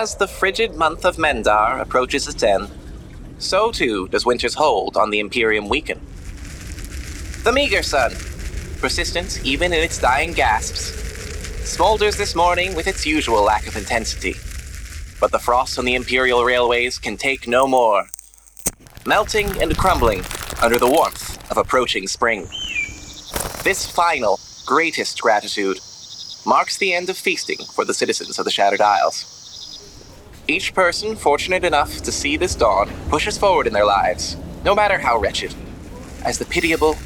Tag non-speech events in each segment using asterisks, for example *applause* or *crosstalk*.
as the frigid month of Mendar approaches its end, so too does winter's hold on the Imperium weaken. The meager sun, persistent even in its dying gasps, smolders this morning with its usual lack of intensity. But the frost on the Imperial railways can take no more, melting and crumbling under the warmth of approaching spring. This final, greatest gratitude marks the end of feasting for the citizens of the Shattered Isles. Each person fortunate enough to see this dawn pushes forward in their lives, no matter how wretched, as the pitiable,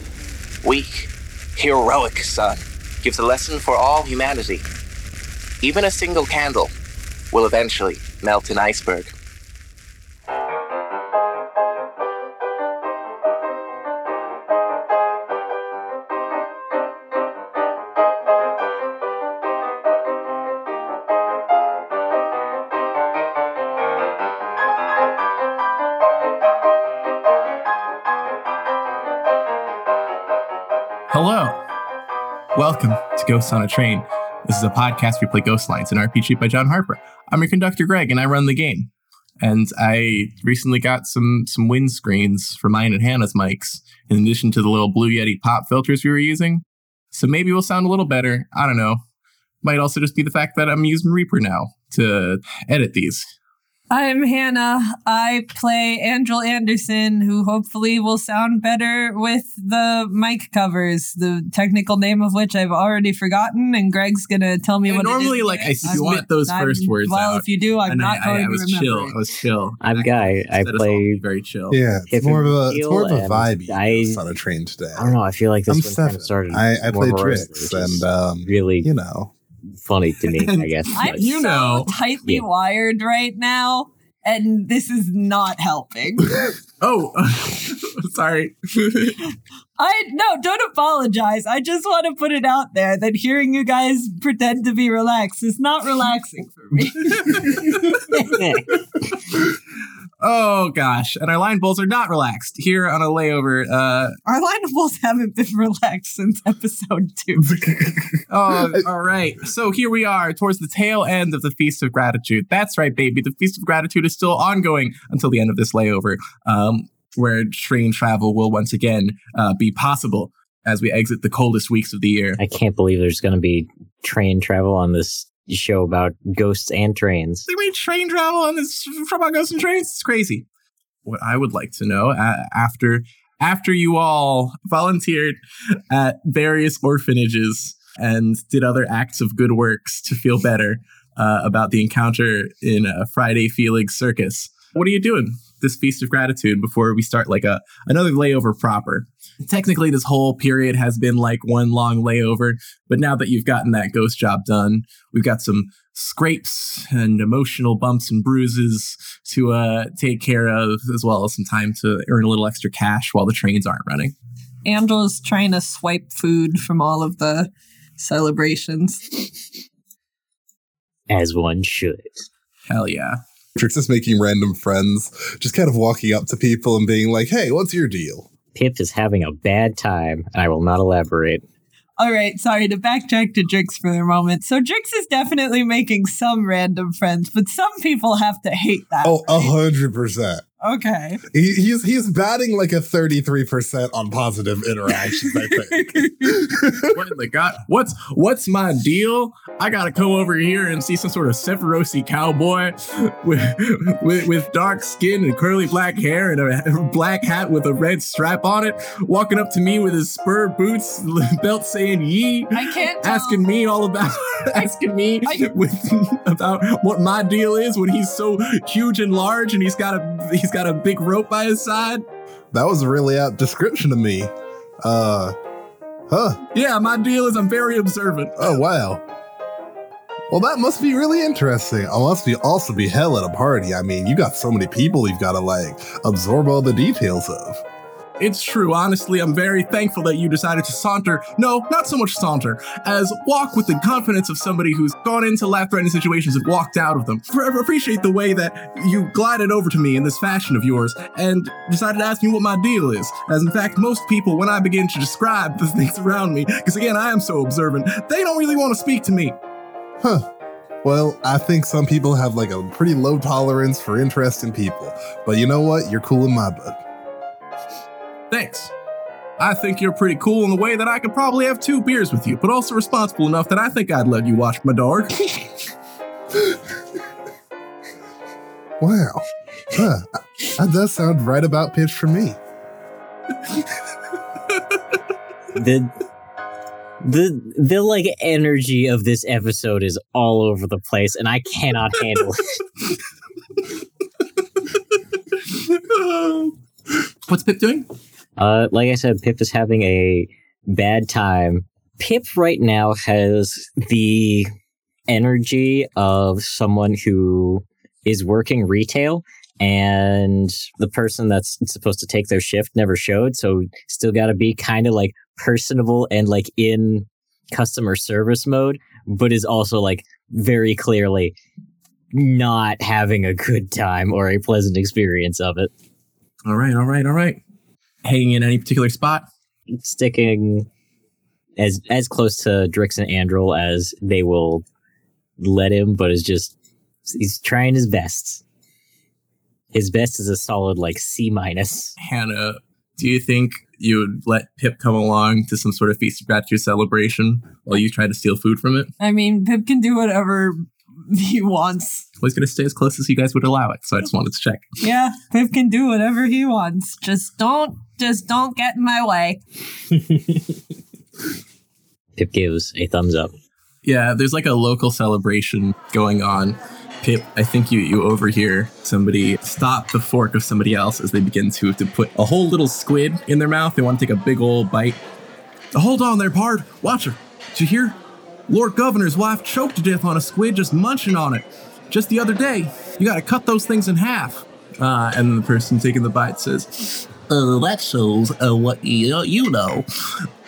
weak, heroic sun gives a lesson for all humanity. Even a single candle will eventually melt an iceberg. Ghosts on a Train. This is a podcast we play Ghost Lines, an RPG by John Harper. I'm your conductor, Greg, and I run the game. And I recently got some some windscreens for mine and Hannah's mics, in addition to the little Blue Yeti pop filters we were using. So maybe we'll sound a little better. I don't know. Might also just be the fact that I'm using Reaper now to edit these. I'm Hannah. I play Angel Anderson, who hopefully will sound better with the mic covers, the technical name of which I've already forgotten, and Greg's gonna tell me And what. normally, it is like, I next. spit those I'm- 1st words Well, out, if you do, I'm and not I, going I, I to was remember. chill. it. I was chill. I'm Guy. I set play. very chill. Yeah, it's more of a it's more of a vibe and I- on a train today. I don't know. I feel like this I'm one kind of started. I, I play tricks and um, really you know funny to me. I *laughs* guess. I'm but- You so know. tightly Yeah. wired right now, and this is not helping. *laughs* Oh, *laughs* sorry. I no, don't apologize. I just want to put it out there that hearing you guys pretend to be relaxed is not relaxing for me. Oh gosh, and our line bulls are not relaxed here on a layover. Uh, Our line of bulls haven't been *laughs* relaxed since episode two. *laughs* oh, all right. So here we are towards the tail end of the Feast of Gratitude. That's right, baby. The Feast of Gratitude is still ongoing until the end of this layover, um, where train travel will once again uh, be possible as we exit the coldest weeks of the year. I can't believe there's going to be train travel on this show about ghosts and trains. They made train travel on this from about Ghosts and Trains. It's crazy. What I would like to know uh, after after you all volunteered at various orphanages and did other acts of good works to feel better uh, about the encounter in uh, Friday Felix Circus. What are you doing this feast of gratitude before we start like a another layover proper? Technically, this whole period has been like one long layover, but now that you've gotten that ghost job done, we've got some scrapes and emotional bumps and bruises to uh, take care of, as well as some time to earn a little extra cash while the trains aren't running. Angel's trying to swipe food from all of the celebrations. As one should. Hell yeah. Drix is making random friends, just kind of walking up to people and being like, "Hey, what's your deal?" Pip is having a bad time, and I will not elaborate. All right, sorry to backtrack to Drix for a moment. So Drix is definitely making some random friends, but some people have to hate that. Oh, a hundred percent. Okay. He, he's he's batting like a thirty three percent on positive interactions. I think. *laughs* what in god? What's what's my deal? I gotta come over here and see some sort of Severosi cowboy with, with with dark skin and curly black hair and a black hat with a red strap on it, walking up to me with his spur boots, *laughs* belt saying "ye." I can't tell. asking me all about *laughs* asking me I- with about what my deal is when he's so huge and large and he's got a he's got a big rope by his side. that was a really apt description of me. Uh, huh. Yeah, my deal is I'm very observant. Oh wow. Well, that must be really interesting. I must be also be hell at a party. I mean, you got so many people you've got to like absorb all the details of. It's true. Honestly, I'm very thankful that you decided to saunter. No, not so much saunter, as walk with the confidence of somebody who's gone into life-threatening situations and walked out of them. I appreciate the way that you glided over to me in this fashion of yours and decided to ask me what my deal is. As in fact, most people, when I begin to describe the *laughs* things around me, because again, I am so observant, they don't really want to speak to me. Huh. Well, I think some people have like a pretty low tolerance for interesting people. But you know what? You're cool in my book. Thanks. I think you're pretty cool in the way that I could probably have two beers with you, but also responsible enough that I think I'd let you watch my dog. *laughs* Wow. Huh. That does sound right about pitch for me. *laughs* the the the like energy of this episode is all over the place and I cannot handle it. *laughs* What's Pip doing? Uh like I said, Pip is having a bad time. Pip right now has the energy of someone who is working retail and the person that's supposed to take their shift never showed so still got to be kind of like personable and like in customer service mode but is also like very clearly not having a good time or a pleasant experience of it All right, all right, all right. Hanging in any particular spot? sticking as as close to Drix and Andrel as they will let him but is just he's trying his best his best is a solid like C minus. Hannah, do you think you would let Pip come along to some sort of feast of gratitude celebration while you try to steal food from it? I mean, Pip can do whatever *laughs* he wants. Well, he's going to stay as close as you guys would allow it, so I just wanted to check. Yeah, Pip can do whatever he wants. Just don't, just don't get in my way. *laughs* Pip gives a thumbs up. Yeah, there's like a local celebration going on. Pip, I think you you overhear somebody stop the fork of somebody else as they begin to to put a whole little squid in their mouth. They want to take a big old bite. Hold on there, Pard. Watch her. Did you hear? Lord Governor's wife choked to death on a squid just munching on it. Just the other day. You gotta cut those things in half. Uh, and the person taking the bite says, uh, that shows uh, what you, you know.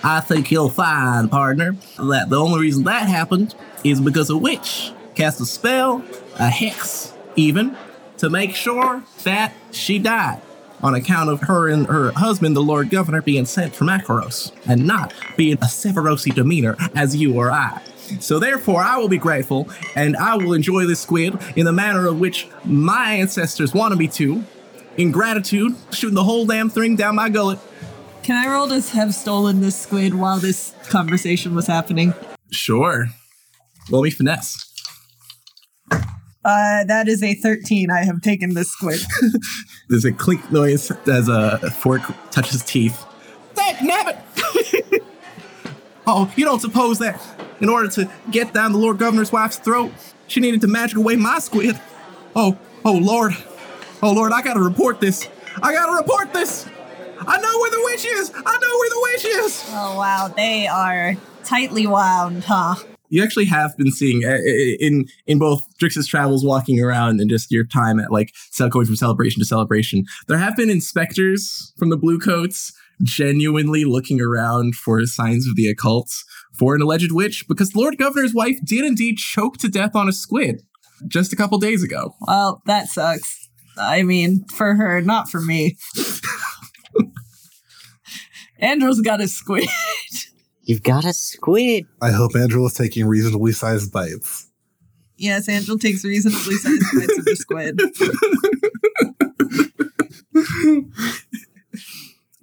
I think you'll find, partner, that the only reason that happened is because a witch cast a spell, a hex, even, to make sure that she died on account of her and her husband, the Lord Governor, being sent from Akaros and not being a Severosi demeanor as you or I. So therefore, I will be grateful and I will enjoy this squid in the manner of which my ancestors wanted me to, in gratitude, shooting the whole damn thing down my gullet. Can I roll to have stolen this squid while this conversation was happening? Sure. Roll me finesse. Uh, that is a 13. I have taken this squid. *laughs* There's a clink noise as a fork touches teeth. That nabbit! *laughs* oh, you don't suppose that in order to get down the Lord Governor's wife's throat, she needed to magic away my squid? Oh, oh Lord. Oh Lord, I gotta report this. I gotta report this! I know where the witch is! I know where the witch is! oh, wow. They are tightly wound, huh? You actually have been seeing uh, in in both Drix's travels walking around and just your time at like going from celebration to celebration. There have been inspectors from the Blue Coats genuinely looking around for signs of the occult for an alleged witch because Lord Governor's wife did indeed choke to death on a squid just a couple days ago. Well, that sucks. I mean, for her, not for me. *laughs* Andrel's got a squid. *laughs* You've got a squid. I hope Andrel is taking reasonably sized bites. yes, Angel takes reasonably sized bites of the squid.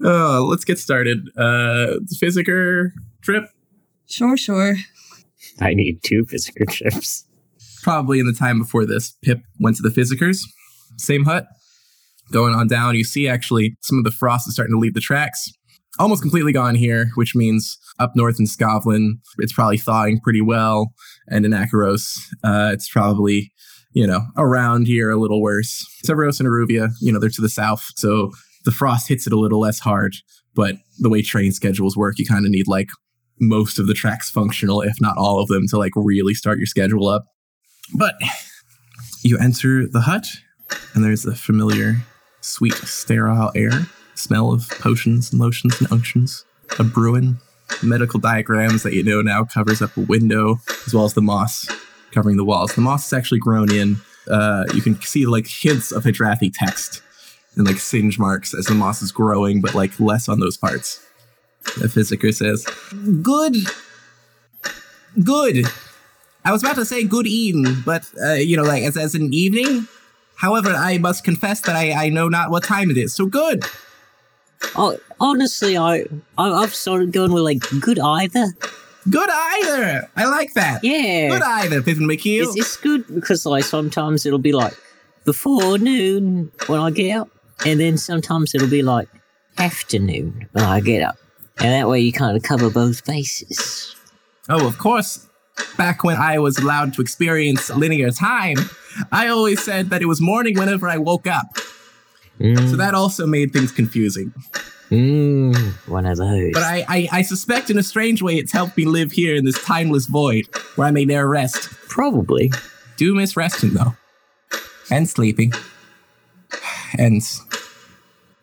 Uh, *laughs* let's get started. Uh, Physiker trip Sure, sure. I need two physiker trips. probably in the time before this, Pip went to the Physikers. Same hut. Going on down, you see actually some of the frost is starting to leave the tracks. Almost completely gone here, which means up north in Skovlan, it's probably thawing pretty well. And in Akaros, uh, it's probably, you know, around here a little worse. Severos and Aruvia, you know, they're to the south. So the frost hits it a little less hard. But the way train schedules work, you kind of need like most of the tracks functional, if not all of them, to like really start your schedule up. But you enter the hut, and there's the familiar, sweet, sterile air, smell of potions and lotions and unctions, a brewing, medical diagrams that you know now covers up a window, as well as the moss covering the walls. The moss is actually grown in. Uh, you can see like hints of Hadrathi text and like singe marks as the moss is growing, but like less on those parts. The physiker says, Good. Good. I was about to say good evening, but uh, you know, like as as an evening. However, I must confess that I, I know not what time it is. So good. Oh, honestly, I, I I've started going with like good either. Good either. I like that. Yeah, Good either, Pippin McKeel. it's, it's good because like sometimes it'll be like before noon when I get up, and then sometimes it'll be like afternoon when I get up, and that way you kind of cover both bases. Oh, of course. Back when I was allowed to experience linear time, I always said that it was morning whenever I woke up. Mm, So that also made things confusing. mm, one of those. But I, I, I suspect in a strange way it's helped me live here in this timeless void where I may ne'er rest. Probably. Do miss resting though. And sleeping. And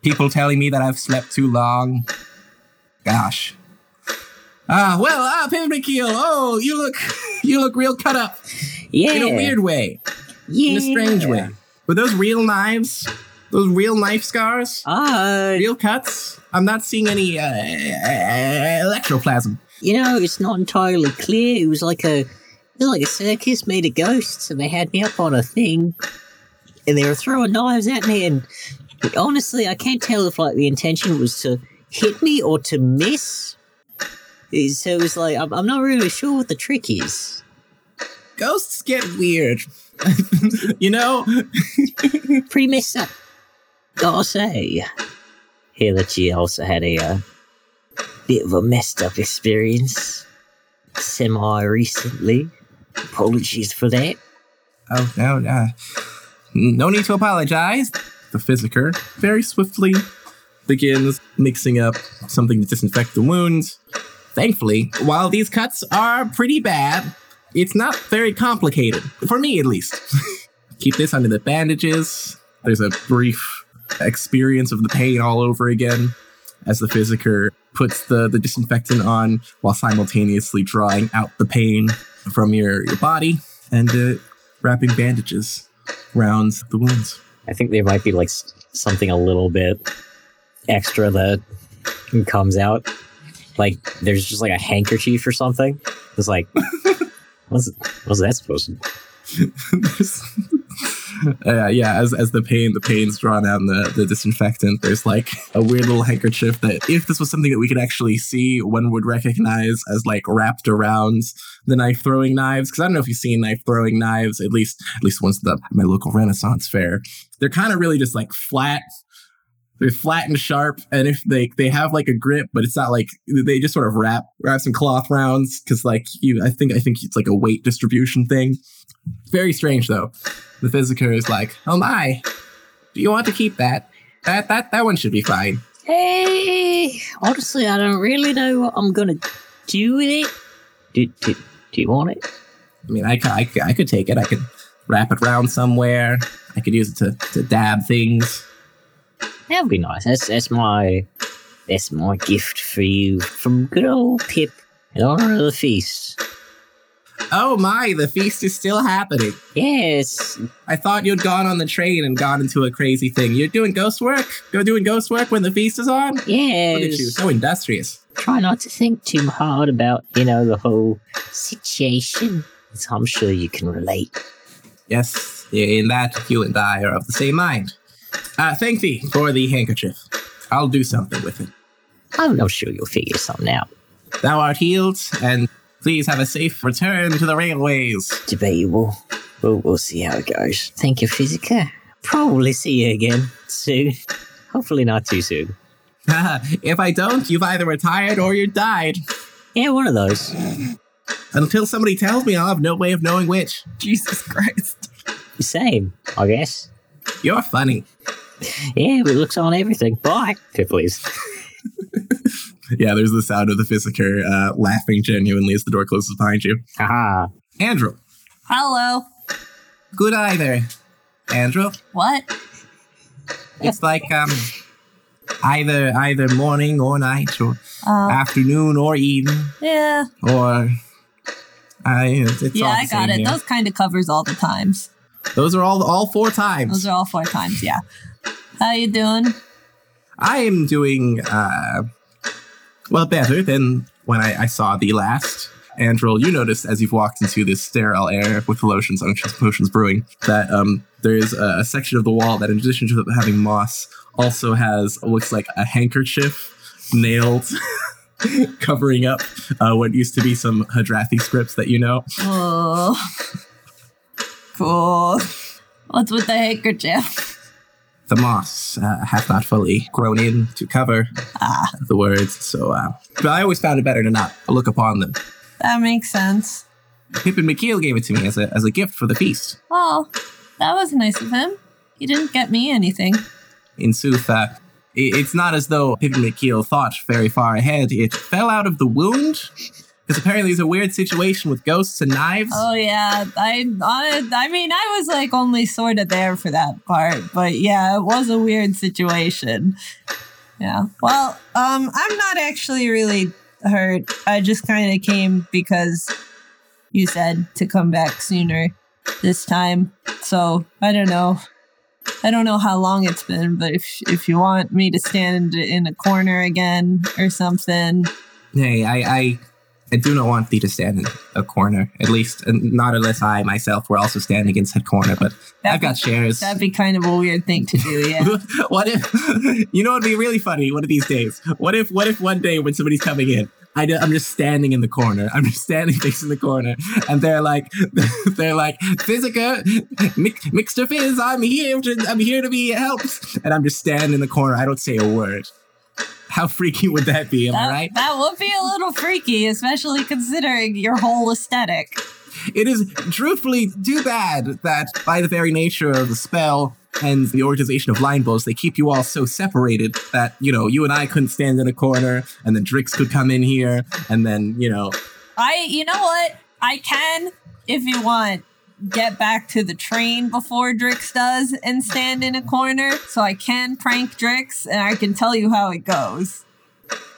people telling me that I've slept too long. Gosh. Ah, well, ah, Pippin Oh, you look *laughs* you look real cut up. Yeah. In a weird way. yeah. in a strange way. Were those real knives? Those real knife scars? Uh, Real cuts? I'm not seeing any uh, electroplasm. you know, it's not entirely clear. It was like a, it was like a circus made of ghosts, and they had me up on a thing, and they were throwing knives at me. And honestly, I can't tell if like the intention was to hit me or to miss. So it was like I'm, I'm not really sure what the trick is. Ghosts get weird. *laughs* you know? *laughs* Pretty messed up, gotta say. Hear that you also had a uh, bit of a messed up experience semi recently. Apologies for that. Oh, no, uh, no need to apologize. The physiker very swiftly begins mixing up something to disinfect the wounds. Thankfully, while these cuts are pretty bad, it's not very complicated. For me, at least. *laughs* Keep this under the bandages. There's a brief experience of the pain all over again as the physiker puts the, the disinfectant on while simultaneously drawing out the pain from your, your body and uh, wrapping bandages around the wounds. I think there might be like something a little bit extra that comes out. Like there's just like a handkerchief or something. It's like, *laughs* what's what's that supposed to? *laughs* uh, yeah, as, as the pain the pain's drawn out the, the disinfectant, there's like a weird little handkerchief that if this was something that we could actually see, one would recognize as like wrapped around the knife throwing knives. Because I don't know if you've seen knife throwing knives, at least at least once at my local Renaissance fair. They're kind of really just like flat. They're flat and sharp, and if they they have like a grip, but it's not like they just sort of wrap wrap some cloth rounds because like you, I think I think it's like a weight distribution thing. Very strange though. The physiker is like, "Oh my, do you want to keep that? That that that one should be fine." Hey, honestly, I don't really know what I'm gonna do with it. Do, do, do you want it? I mean, I, I, I could take it. I could wrap it around somewhere. I could use it to, to dab things. That would be nice. That's that's my that's my gift for you from good old Pip in honor of the feast. Oh my, the feast is still happening. Yes, I thought you'd gone on the train and gone into a crazy thing. You're doing ghost work? You're doing ghost work when the feast is on? Yeah. Look at you, so industrious. Try not to think too hard about you know the whole situation. So I'm sure you can relate. Yes, in that you and I are of the same mind. Uh, thank thee for the handkerchief. I'll do something with it. I'm not sure you'll figure something out. Thou art healed, and please have a safe return to the railways. Debatable. We'll, we'll see how it goes. Thank you, Physiker. Probably see you again soon. Hopefully not too soon. *laughs* if I don't, you've either retired or you died. Yeah, one of those. Until somebody tells me, I'll have no way of knowing which. Jesus Christ. Same, I guess. You're funny. Yeah, but it looks on everything. Bye. Pip, please. *laughs* Yeah, there's the sound of the physiker uh, laughing genuinely as the door closes behind you. Haha. Andrel. Hello. Good eye there. Andrel. What? It's like um either either morning or night or Uh, afternoon or evening yeah. or I it's, it's yeah, all the I got same it. here. Those kind of covers all the times. Those are all all four times. Those are all four times. Yeah. How you doing? I am doing uh well better than when I, I saw thee last. Andrel, you notice as you've walked into this sterile air with the lotions, unctions, potions brewing, that um, there is a, a section of the wall that, in addition to having moss, also has looks like a handkerchief nailed, *laughs* covering up uh, what used to be some Hadrathi scripts that you know. Oh, cool. What's with the handkerchief? The moss uh, hath not fully grown in to cover Ah, the words, so uh, but I always found it better to not look upon them. that makes sense. Pippin McKeel gave it to me as a as a gift for the feast. Oh, that was nice of him. He didn't get me anything. in sooth, uh, it's not as though Pippin McKeel thought very far ahead. It fell out of the wound. Because apparently there's a weird situation with ghosts and knives. Oh yeah, I I, I mean I was like only sort of there for that part, but yeah, it was a weird situation. Yeah. Well, um, I'm not actually really hurt. I just kind of came because you said to come back sooner this time. So I don't know. I don't know how long it's been, but if if you want me to stand in a corner again or something, hey, I, I, I do not want thee to stand in a corner. At least, not unless I myself were also standing in said corner. But That'd I've got shares. that'd be kind of a weird thing to do. Yeah. *laughs* what if you know? It'd be really funny one of these days. What if? What if one day when somebody's coming in, I, am just standing in the corner. I'm just standing *laughs* facing the corner, and they're like, *laughs* they're like, Physiker, Mixter Fizz, I'm here. To, I'm here to be helped, and I'm just standing in the corner. I don't say a word. How freaky would that be? Am That, I right? that would be a little freaky, especially considering your whole aesthetic. It is truthfully too bad that by the very nature of the spell and the organization of line bulls, they keep you all so separated that, you know, you and I couldn't stand in a corner, and then Drix could come in here, and then, you know, I, you know what? I can, if you want, get back to the train before Drix does and stand in a corner. So I can prank Drix and I can tell you how it goes.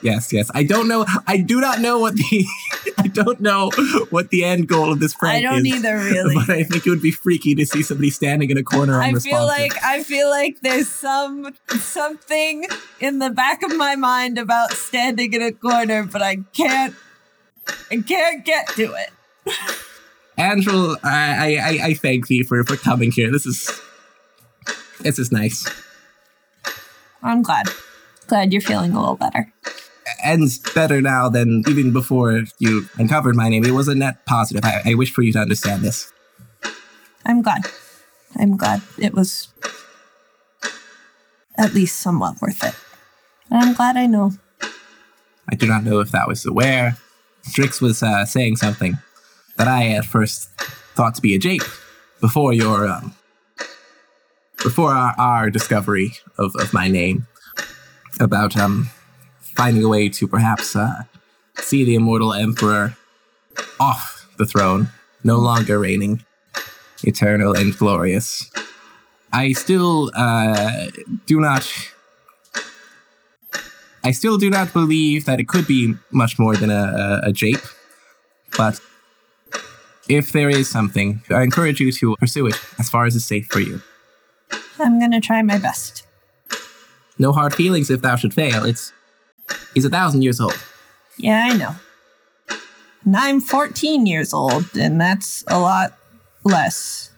yes, yes. I don't know I do not know what the *laughs* I don't know what the end goal of this prank is. I don't is. either, *laughs* really. But I think it would be freaky to see somebody standing in a corner I feel like I feel like there's some something in the back of my mind about standing in a corner, but I can't I can't get to it. *laughs* Angel, I, I, I- thank thee for, for coming here. This is this is nice. I'm glad. Glad you're feeling a little better. ends better now than even before you uncovered my name. It was a net positive. I, I wish for you to understand this. I'm glad. I'm glad it was at least somewhat worth it. And I'm glad I know. I do not know if that was aware. Drix was uh, saying something that I at first thought to be a jape before your um, before our, our discovery of, of my name about um finding a way to perhaps uh, see the immortal emperor off the throne, no longer reigning, eternal and glorious. I still uh, do not I still do not believe that it could be much more than a, a, a jape, but if there is something, I encourage you to pursue it as far as is safe for you. I'm gonna try my best. No hard feelings if thou should fail. It's he's a thousand years old. Yeah, I know. And I'm 14 years old, and that's a lot less.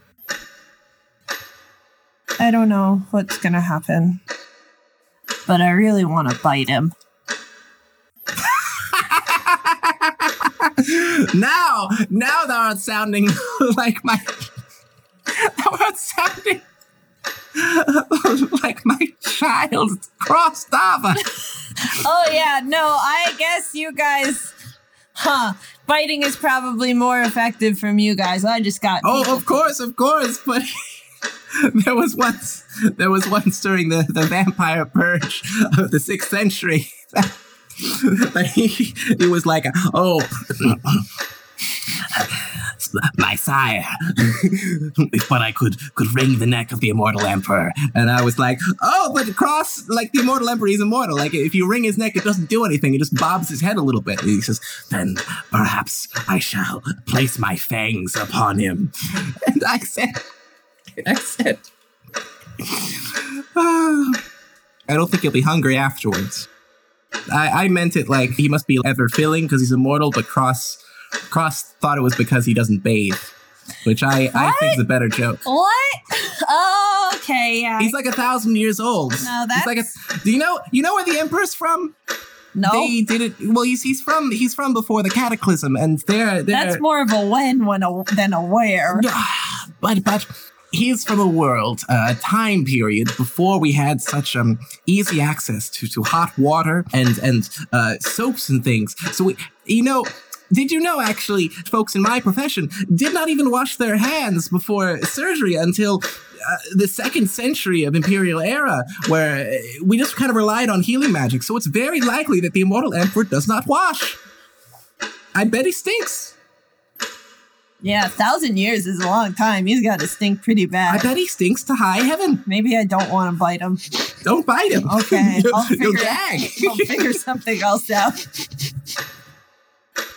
I don't know what's gonna happen, but I really want to bite him. *laughs* now, now thou art sounding *laughs* like my thou art sounding *laughs* like my child Krostava. Oh yeah, no, I guess you guys, huh? Biting is probably more effective from you guys. I just got. Oh, of course, of course, but there was once there was once during the, the vampire purge of the sixth century that *laughs* he, he was like, oh my sire, but I could could wring the neck of the immortal emperor. And I was like, oh, but cross like the immortal emperor is immortal. Like if you wring his neck, it doesn't do anything. It just bobs his head a little bit. And he says, then perhaps I shall place my fangs upon him. *laughs* And I said, I said, "Ah, *sighs* I don't think you'll be hungry afterwards. I, I meant it like he must be ever filling because he's immortal, but Cross Cross thought it was because he doesn't bathe, which I, I think is a better joke. What? Oh, okay, yeah. He's like a thousand years old. No, He's like a, that's- do you know you know where the emperor's from? no, They did it. Well, he's he's from he's from before the cataclysm, and they're they're that's more of a when when a, than a where. but but he's from a world, uh, a time period before we had such um easy access to to hot water and and uh, soaps and things. So we, you know. Did you know, actually, folks in my profession did not even wash their hands before surgery until uh, the second century of Imperial era, where uh, we just kind of relied on healing magic. So it's very likely that the immortal emperor does not wash. I bet he stinks. Yeah, a thousand years is a long time. He's got to stink pretty bad. I bet he stinks to high heaven. Maybe I don't want to bite him. Don't bite him. Okay, *laughs* I'll figure- gag. *laughs* I'll figure something else out.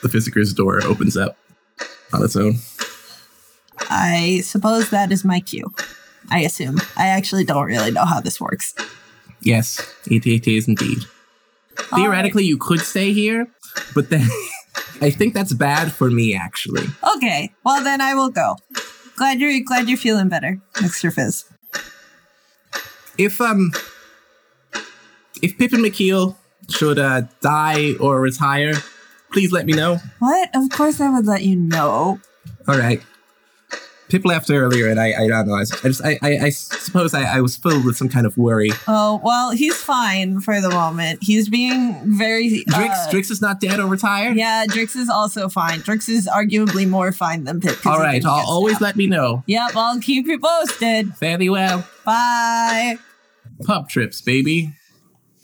the Physiker's door opens up on its own. I suppose that is my cue. I assume. I actually don't really know how this works. Yes, it, it is indeed. Theoretically, you could stay here, but then I think that's bad for me, actually. Okay, well then I will go. Glad you're glad you're feeling better, Mr. Fizz. If um, if Pippin McKeel should uh, die or retire, please let me know. What? Of course I would let you know. All right. Pip left earlier, and I, I don't know. I just, I, I, I suppose I, I was filled with some kind of worry. Oh well, he's fine for the moment. He's being very. Drix, uh, Drix is not dead or retired. Yeah, Drix is also fine. Drix is arguably more fine than Pip. 'cause All he right. didn't I'll always stabbed. let me know. Yep, I'll keep you posted. Very well. Bye. Pub trips, baby.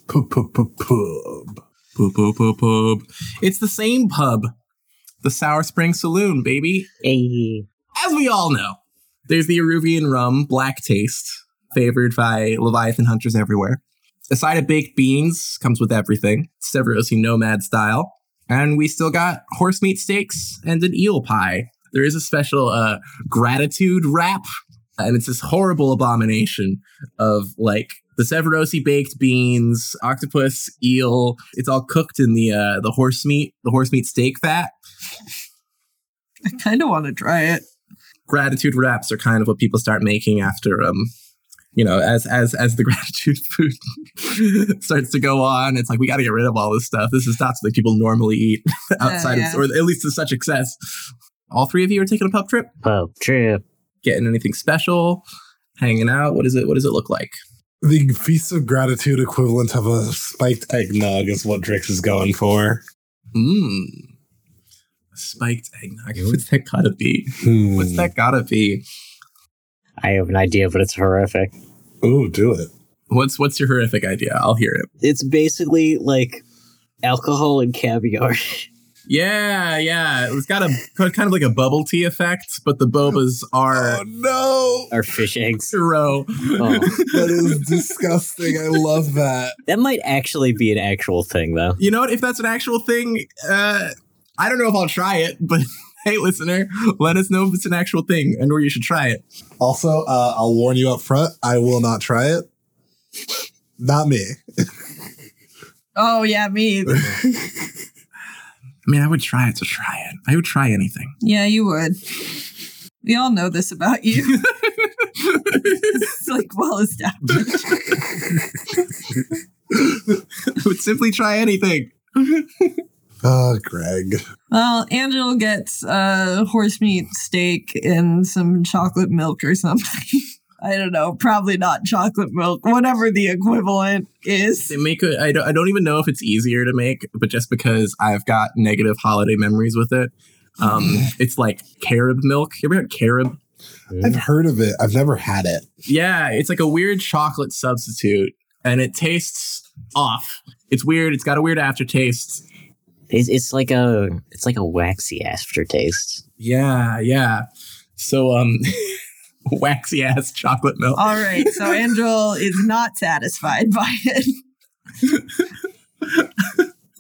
Pub. Pub, pub, pub, pub. It's the same pub, the Sour Spring Saloon, baby. Hey. As we all know, there's the Aruvian rum, black taste, favored by Leviathan hunters everywhere. A side of baked beans comes with everything, Severosi nomad style. And we still got horse meat steaks and an eel pie. There is a special uh, gratitude wrap, and it's this horrible abomination of like the Severosi baked beans, octopus, eel. It's all cooked in the uh, the horse meat, the horse meat steak fat. I kind of want to try it. Gratitude wraps are kind of what people start making after um you know as as as the *laughs* gratitude food starts to go on it's like we got to get rid of all this stuff. This is not something people normally eat *laughs* outside yeah. of or at least to such excess. All three of you are taking a pub trip? Pub trip. getting anything special? Hanging out? What is it what does it look like? The feast of gratitude equivalent of a spiked eggnog is what Drix is going for. mmm spiked eggnog *laughs* what's that gotta be Hmm. what's that gotta be I have an idea, but it's horrific. Ooh, do it. what's what's your horrific idea i'll hear it It's basically like alcohol and caviar. *laughs* Yeah, yeah. It's got a kind of like a bubble tea effect, but the bobas are Oh no, are fish eggs. roe. Oh, that is disgusting. I love that. that might actually be an actual thing, though. You know what? If that's an actual thing, uh, I don't know if I'll try it, but *laughs* hey, listener, let us know if it's an actual thing and where you should try it. Also, uh, I'll warn you up front. I will not try it. Not me. *laughs* Oh yeah, me. *laughs* I mean, I would try it to try it. I would try anything. yeah, you would. We all know this about you. it's like well established. I would simply try anything. Oh, Greg. Well, Angel gets a horse meat steak and some chocolate milk or something. *laughs* I don't know. Probably not chocolate milk. Whatever the equivalent is. They make it. I don't, I don't even know if it's easier to make, but just because I've got negative holiday memories with it, um, *sighs* it's like carob milk. You ever had carob? I've heard of it. I've never had it. Yeah, it's like a weird chocolate substitute, and it tastes off. It's weird. It's got a weird aftertaste. It's, it's like a it's like a waxy aftertaste. Yeah, yeah. So, um, *laughs* waxy ass chocolate milk. All right. So *laughs* Angel is not satisfied by it.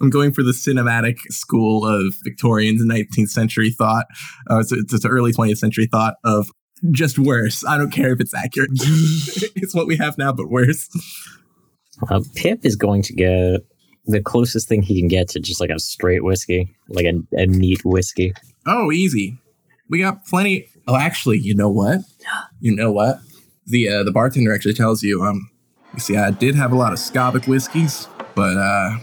I'm going for the cinematic school of Victorians and 19th century thought. Uh, it's, it's, it's early 20th century thought of just worse. I don't care if it's accurate. *laughs* it's what we have now, but worse. Uh, Pip is going to get the closest thing he can get to just like a straight whiskey, like a, a neat whiskey. Oh, easy. We got plenty. Oh, actually, you know what? *gasps* You know what? The uh, the bartender actually tells you. Um, you see, I did have a lot of Skavic whiskeys, but uh,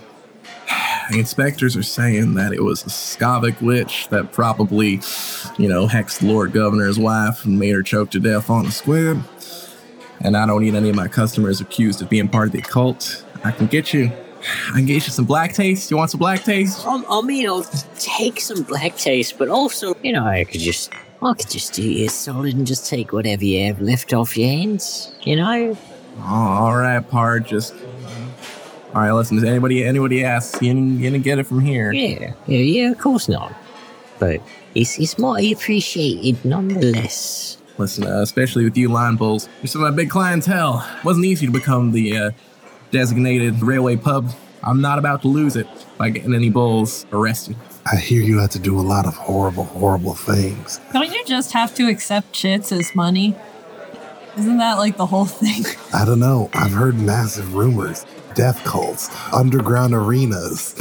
*sighs* the inspectors are saying that it was a Skavic witch that probably, you know, hexed Lord Governor's wife and made her choke to death on a squid. And I don't need any of my customers accused of being part of the occult. I can get you. I can get you some black taste. You want some black taste? I, I mean, I'll take some black taste, but also, you know, I could just, I could just do you solid and just take whatever you have left off your hands. You know, Oh, all right, Pard. Just all right. Listen, does anybody anybody asks, you gonna, you get it from here? yeah, yeah, yeah. Of course not. But it's it's mighty appreciated nonetheless. Listen, uh, especially with you line bulls, you're some of my big clientele. It wasn't easy to become the uh, designated railway pub. I'm not about to lose it by getting any bulls arrested. I hear you have to do a lot of horrible, horrible things. Don't you just have to accept chits as money? Isn't that like the whole thing? *laughs* I don't know. I've heard massive rumors. Death cults, underground arenas,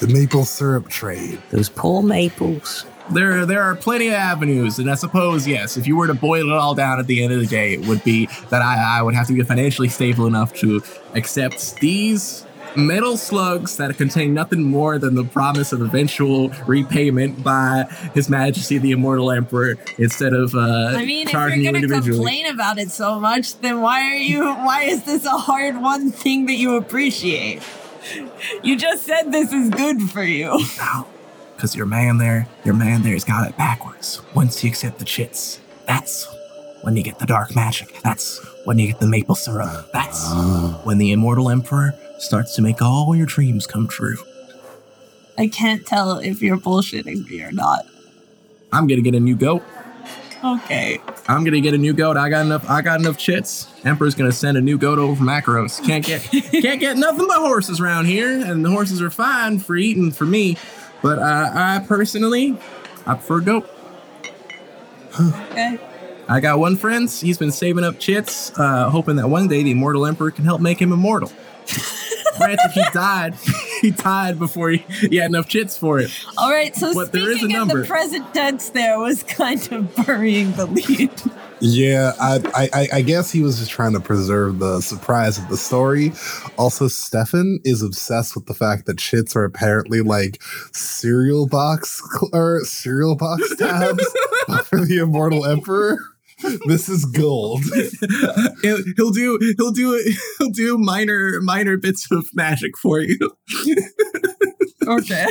the maple syrup trade. Those poor maples. There, there are plenty of avenues, and I suppose yes, if you were to boil it all down at the end of the day, it would be that I, I would have to be financially stable enough to accept these metal slugs that contain nothing more than the promise of eventual repayment by His Majesty the Immortal Emperor, instead of uh, I mean, if you're gonna individually. complain about it so much, then why are you? Why is this a hard one thing that you appreciate? *laughs* You just said this is good for you. Because your man there, your man there's got it backwards. Once you accept the chits, that's when you get the dark magic. That's when you get the maple syrup. That's ah. when the immortal emperor starts to make all your dreams come true. I can't tell if you're bullshitting me or not. I'm gonna get a new goat. Okay. I'm gonna get a new goat. I got enough. I got enough chits. Emperor's gonna send a new goat over from Akaros. Can't get *laughs* can't get nothing but horses around here, and the horses are fine for eating for me. But uh, I personally, I prefer goat. Okay. I got one friend. He's been saving up chits, uh, hoping that one day the immortal emperor can help make him immortal. *laughs* Granted, he died. *laughs* he died before he, he had enough chits for it. All right. So But there is a speaking number. the present tense, there was kind of burying the lead. *laughs* Yeah, I, I I- I guess he was just trying to preserve the surprise of the story. Also, Stefan is obsessed with the fact that chits are apparently like cereal box cl- or cereal box *laughs* tabs for the immortal emperor. This is gold. *laughs* he'll, he'll do he'll do he'll do minor minor bits of magic for you. *laughs* Okay.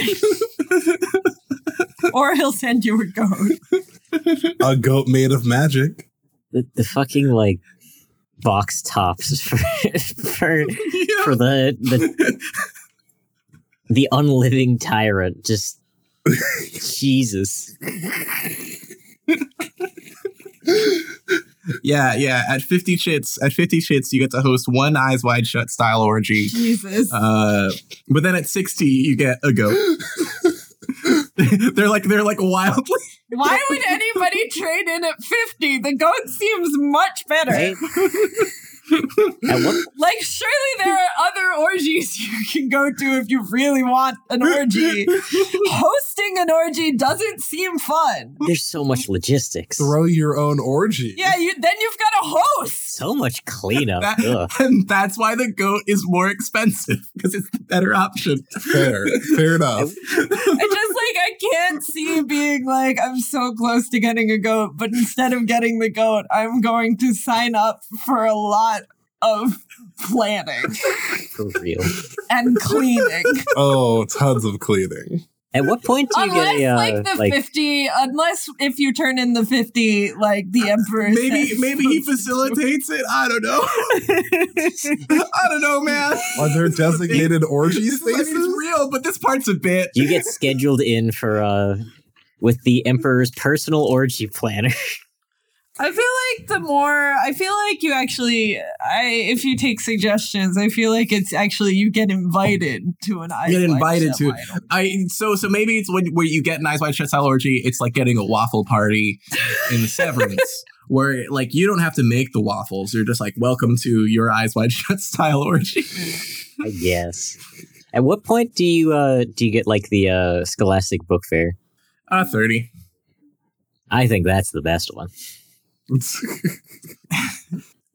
or he'll send you a goat. A goat made of magic. The, the fucking like box tops *laughs* for for Yeah. for the the the unliving tyrant. Just Jesus. yeah, yeah. At fifty chits, at fifty chits, you get to host one eyes wide shut style orgy. Jesus. Uh, but then at sixty, you get a goat. *laughs* *laughs* they're like they're like wildly. *laughs* Why *laughs* would anybody trade in at 50? The goat seems much better. Right? Like, surely there are other orgies you can go to if you really want an orgy. Hosting an orgy doesn't seem fun. there's so much logistics. Throw your own orgy. Yeah, you then you've got a host. So much cleanup. That- and that's why the goat is more expensive because it's the better option. Fair. Fair enough. I just like I can't see being like I'm so close to getting a goat, but instead of getting the goat, I'm going to sign up for a lot of planning For real. and cleaning. Oh, tons of cleaning. At what point do you unless get a uh, like the 50 unless if you turn in the 50 like the emperor Maybe says- maybe he facilitates it. I don't know. *laughs* *laughs* I don't know, man. Are there designated orgy This I mean, spaces? it's real, but this part's a bit. you get scheduled in for uh with the emperor's personal orgy planner. *laughs* I feel like the more I feel like you actually I if you take suggestions, I feel like it's actually you get invited to an You get invited to- Wide. I so so maybe it's when where you get an eyes wide shut style orgy. It's like getting a waffle party in Severance, *laughs* where like you don't have to make the waffles. You're just like welcome to your eyes wide shut style orgy. *laughs* I guess. At what point do you uh do you get like the uh Scholastic Book Fair? Uh, 30. I think that's the best one. *laughs*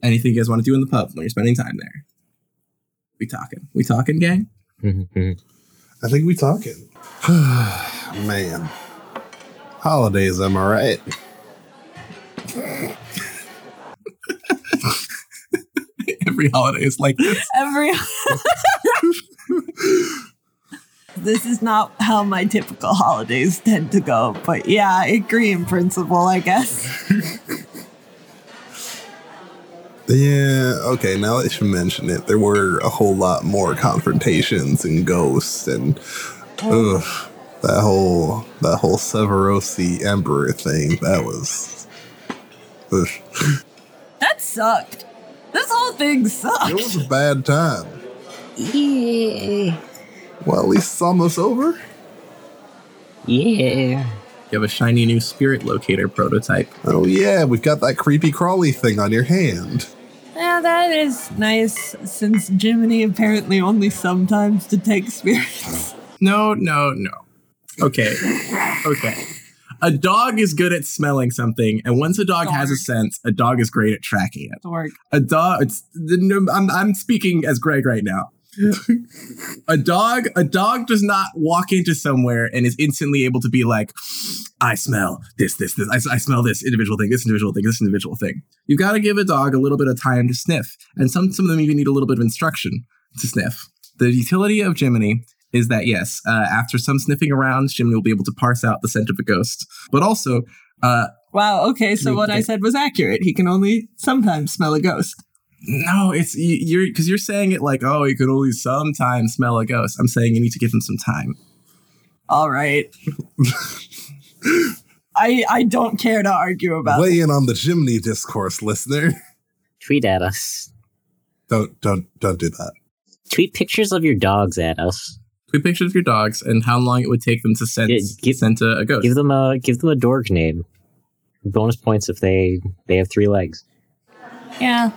Anything you guys want to do in the pub when you're spending time there? We talking. We talking, gang? Mhm. *laughs* I think we talking. *sighs* Man. Holidays, am I right? *laughs* Every holiday is like this. Every. this is not how my typical holidays tend to go, but yeah, I agree in principle, I guess. Yeah, okay, now that you mention it, there were a whole lot more confrontations and ghosts and ugh, that whole that whole Severosi Emperor thing, that was ugh. That sucked. This whole thing sucked. it was a bad time. Yeah. Well, at least it's almost over. Yeah. You have a shiny new spirit locator prototype. Oh yeah, we've got that creepy crawly thing on your hand. Yeah, that is nice since Jiminy apparently only sometimes detects spirits. No, no, no. Okay. Okay. A dog is good at smelling something, and once a dog has a sense, a dog is great at tracking it. Dork. A dog. It's. no, I'm. I'm speaking as Greg right now. A dog. A dog does not walk into somewhere and is instantly able to be like, I smell this, this, this. I, I smell this individual thing, this individual thing, this individual thing. You've got to give a dog a little bit of time to sniff, and some some of them even need a little bit of instruction to sniff. The utility of Jiminy is that yes, uh, after some sniffing around, Jiminy will be able to parse out the scent of a ghost, but also. Uh, Wow, okay, so what I said was accurate. He can only sometimes smell a ghost. No, it's you- you're because you're saying it like, oh, you could only sometimes smell a ghost. I'm saying you need to give him some time. All right. I I don't care to argue about it. Weigh in on the Jiminy discourse, listener. Tweet at us. Don't don't don't do that. Tweet pictures of your dogs at us. Tweet pictures of your dogs and how long it would take them to sense Yeah, give- scent a, a ghost. Give them a give them a dork name. Bonus points if they they have three legs. Yeah.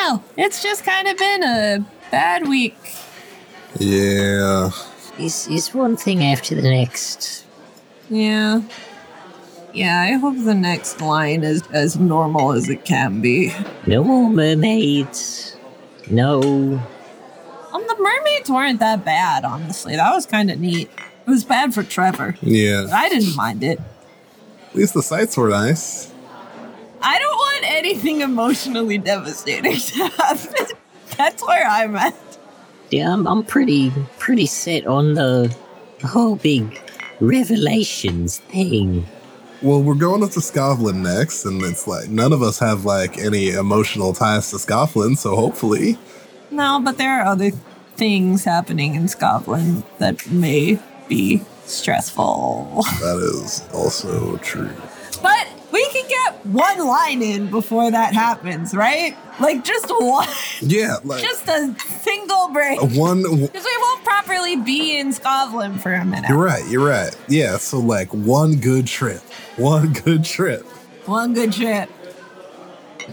I don't know. It's just kind of been a bad week. Yeah. It's, is one thing after the next. Yeah. Yeah, I hope the next line is as normal as it can be. No more mermaids. No. Um, the mermaids weren't that bad, honestly. That was kind of neat. It was bad for Trevor. Yeah. I didn't mind it. At least the sights were nice. I don't want anything emotionally devastating to happen. *laughs* That's where I'm at. Yeah, I'm, I'm pretty pretty set on the, the whole big revelations thing. Well, we're going up to Skovlan next, and it's like none of us have like any emotional ties to Skovlan, so hopefully. No, but there are other things happening in Skovlan that may be stressful. That is also true. But we can get one line in before that happens, right? Like just one, Yeah, *laughs* like just a single break. one. Because we won't properly be in Skovlan for a minute. You're right. You're right. Yeah. So like one good trip. One *laughs* good trip. One good trip.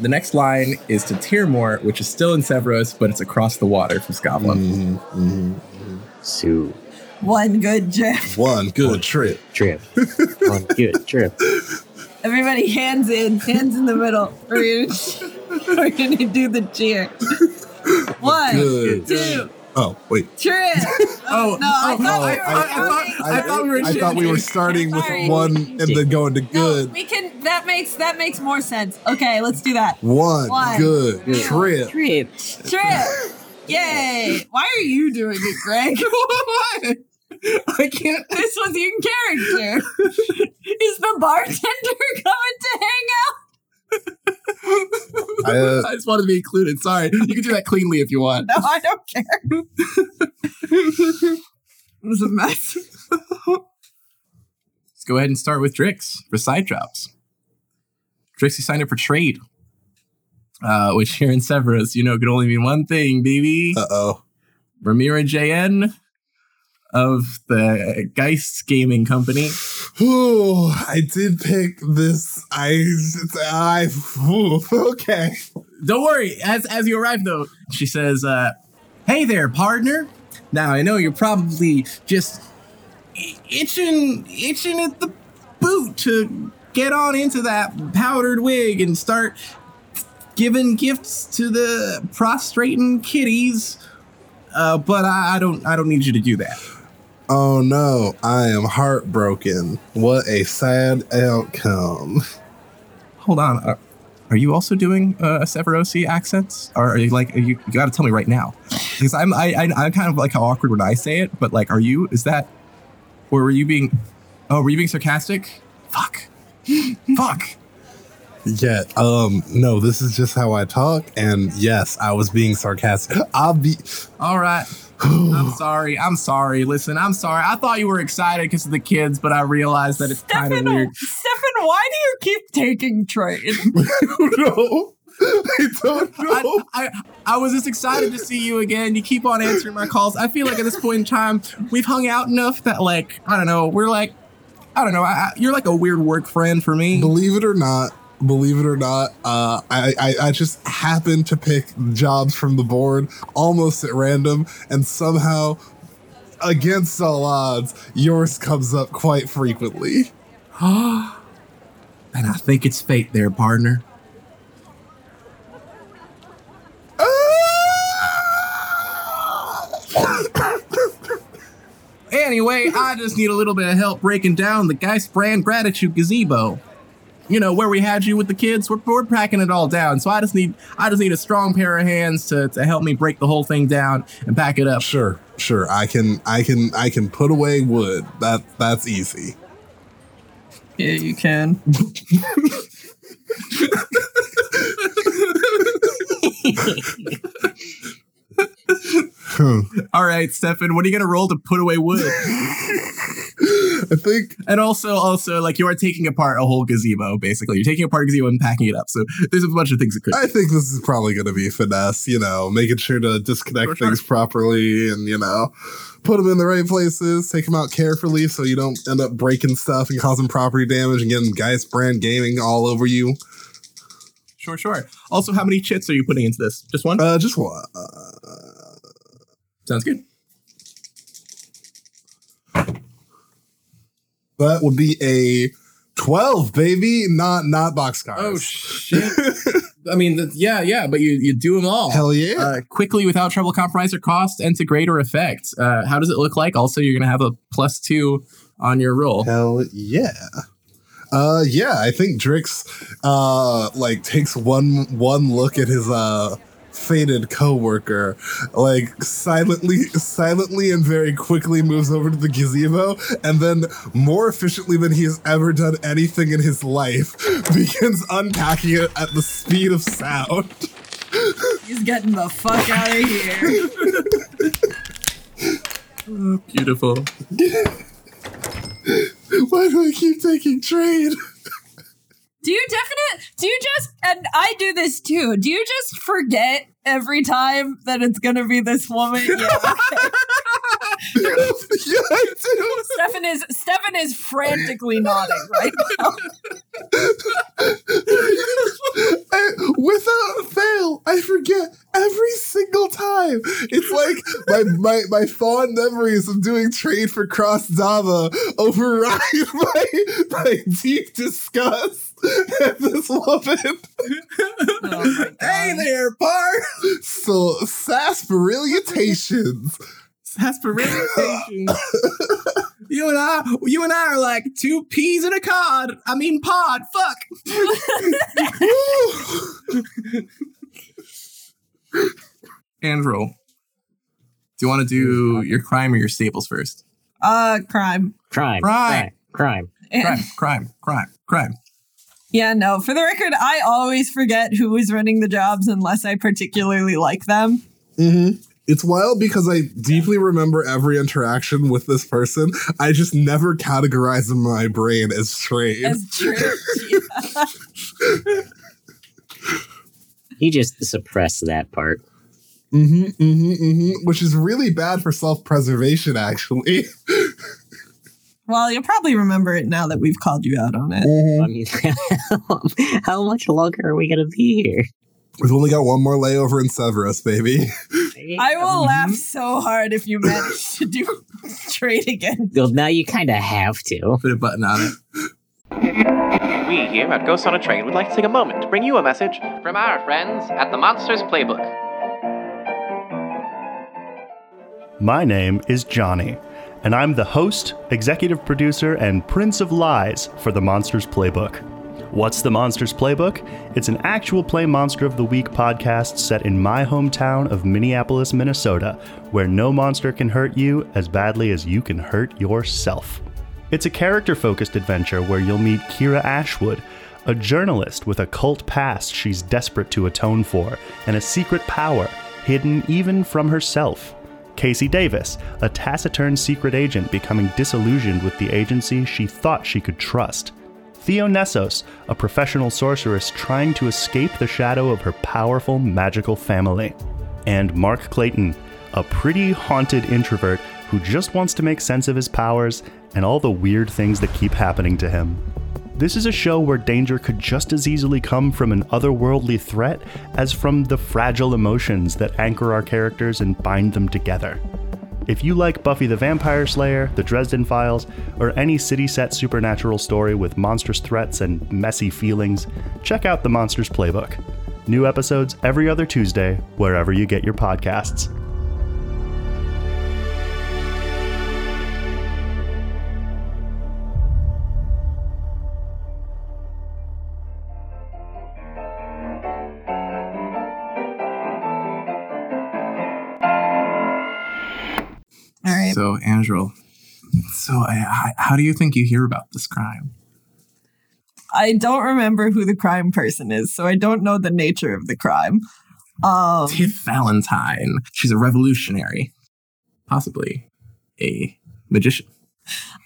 the next line is to Tyrmore, which is still in Severos, but it's across the water from Skovlan. Mhm, mhm. So One good trip. One good trip. trip. One good trip. *laughs* Everybody hands in, hands in the middle. *laughs* We're gonna, we're gonna do the cheer. One, Good. two, Oh wait. trip. *laughs* Oh, oh, no, I oh, thought oh, we I- were I- I starting- thought- I thought we were I thought we were starting with one and then going to No, good. we can. That makes that makes more sense. Okay, let's do that. One, One. good Good. trip. Trip. Trip. Yay! Why are you doing it, Greg? *laughs* What? *laughs* I can't. this was in character. *laughs* Is the bartender *laughs* coming to hang out? I, uh, I just wanted to be included. Sorry. You can do that cleanly if you want. No, I don't care. it was a mess. Let's go ahead and start with Drix for side drops. Drix, you signed up for trade, uh, which here in Severos, you know, could only mean one thing, baby. uh oh. Ramira JN of the Geist Gaming Company. Ooh, I did pick this. I, I, ooh, okay. Don't worry. As as you arrive, though, she says, uh, "Hey there, partner. Now I know you're probably just itching, itching at the boot to get on into that powdered wig and start giving gifts to the prostrating kitties. Uh, but I, I don't, I don't need you to do that. Oh no, I am heartbroken. What a sad outcome. Hold on. Are, are you also doing uh, a Severosi accent? Or are you like you, you got to tell me right now? Because I'm I, I I'm kind of like how awkward when I say it, but like, are you? Is that? Or were you being? Oh, were you being sarcastic? Fuck. *gasps* Fuck. Yeah, um, no, this is just how I talk, and yes, I was being sarcastic. I'll be All right. I'm sorry. I'm sorry. Listen, I'm sorry. I thought you were excited because of the kids, but I realized that it's kind of Stefan, weird. Stefan, why do you keep taking trade? no. *laughs* I don't know. I, I I was just excited to see you again. You keep on answering my calls. I feel like at this point in time, we've hung out enough that like I don't know. We're like I don't know. I- you're like a weird work friend for me. believe it or not, believe it or not, uh, I, I I just happened to pick jobs from the board almost at random, and somehow, against all odds, yours comes up quite frequently. *gasps* and I think it's fate, there, partner. *coughs* Anyway, I just need a little bit of help breaking down the Geist brand gratitude gazebo. You know where we had you with the kids. We're, we're packing it all down, so I just need I just need a strong pair of hands to, to help me break the whole thing down and pack it up. Sure, sure, I can I can I can put away wood. That that's easy. yeah, you can. *laughs* *laughs* Hmm. All right, Stefan, what are you gonna roll to put away wood? *laughs* I think And also, also, like you are taking apart a whole gazebo. Basically, you're taking apart a gazebo and packing it up. So there's a bunch of things that could. I think this is probably going to be finesse. You know, making sure to disconnect Sure, sure. things properly, and you know, put them in the right places, take them out carefully, so you don't end up breaking stuff and causing property damage and getting Geist brand gaming all over you. Sure, sure. Also, how many chits are you putting into this? Just one? Uh, just one. Sounds good. That would be a twelve, baby, not not boxcars. Oh shit! I mean, the, yeah, yeah, but you you do them all. Hell yeah! Uh, quickly, without trouble, compromise or cost, and to greater effect. Uh, how does it look like? Also, you're gonna have a plus two on your roll. Hell yeah. Uh yeah, I think Drix uh like takes one one look at his uh faded coworker, like silently silently and very quickly moves over to the gazebo and then more efficiently than he has ever done anything in his life *laughs* begins unpacking it at the speed of sound. He's getting the fuck out of here. Beautiful. *laughs* Why do I keep taking trade? Do you definite? Do you just? And I do this too. Do you just forget every time that it's gonna be this woman? *laughs* Yeah. Okay. yeah, I do. Stefan is Stefan is frantically nodding right now. I, without fail, I forget every single time. It's like my my, my fond memories of doing trade for Cross Dava override *laughs* my, my deep disgust *laughs* this woman. Oh my *laughs* Hey there, Par. So sarsaparilliatations. Aspirations. *laughs* you and I, you and I are like two peas in a cod. I mean pod. Fuck. Andrew, do you want to do your crime or your staples first? Uh, crime. Crime. Crime. Crime. Crime, crime, crime, crime. Yeah, no. For the record, I always forget who is running the jobs unless I particularly like them. Mm-hmm. It's wild because I deeply remember every interaction with this person. I just never categorize in my brain as trade. As true. Yeah. *laughs* He just suppressed that part. Mm-hmm, mm-hmm, mm-hmm. Which is really bad for self-preservation, actually. *laughs* Well, you'll probably remember it now that we've called you out on it. Mhm. I mean, *laughs* how much longer are we gonna be here? We've only got one more layover in Severos, baby. Hey, I will Mhm. laugh so hard if you manage to do *laughs* trade again. Well, now you kind of have to. Put a button on it. We here at Ghost on a Train would like to take a moment to bring you a message from our friends at the Monsters Playbook. My name is Johnny, and I'm the host, executive producer, and prince of lies for the Monsters Playbook. What's the Monsters Playbook? It's an actual play Monster of the Week podcast set in my hometown of Minneapolis, Minnesota, where no monster can hurt you as badly as you can hurt yourself. It's a character focused adventure where you'll meet Kira Ashwood, a journalist with a cult past she's desperate to atone for, and a secret power hidden even from herself. Casey Davis, a taciturn secret agent becoming disillusioned with the agency she thought she could trust. Theo Nessos, a professional sorceress trying to escape the shadow of her powerful magical family. And Mark Clayton, a pretty haunted introvert who just wants to make sense of his powers and all the weird things that keep happening to him. This is a show where danger could just as easily come from an otherworldly threat as from the fragile emotions that anchor our characters and bind them together. If you like Buffy the Vampire Slayer, The Dresden Files, or any city set supernatural story with monstrous threats and messy feelings, check out the Monsters Playbook. New episodes every other Tuesday, wherever you get your podcasts. So, Andrew, so I, I, how do you think you hear about this crime? I don't remember who the crime person is, so I don't know the nature of the crime. Um, Tiff Valentine. She's a revolutionary, possibly a magician.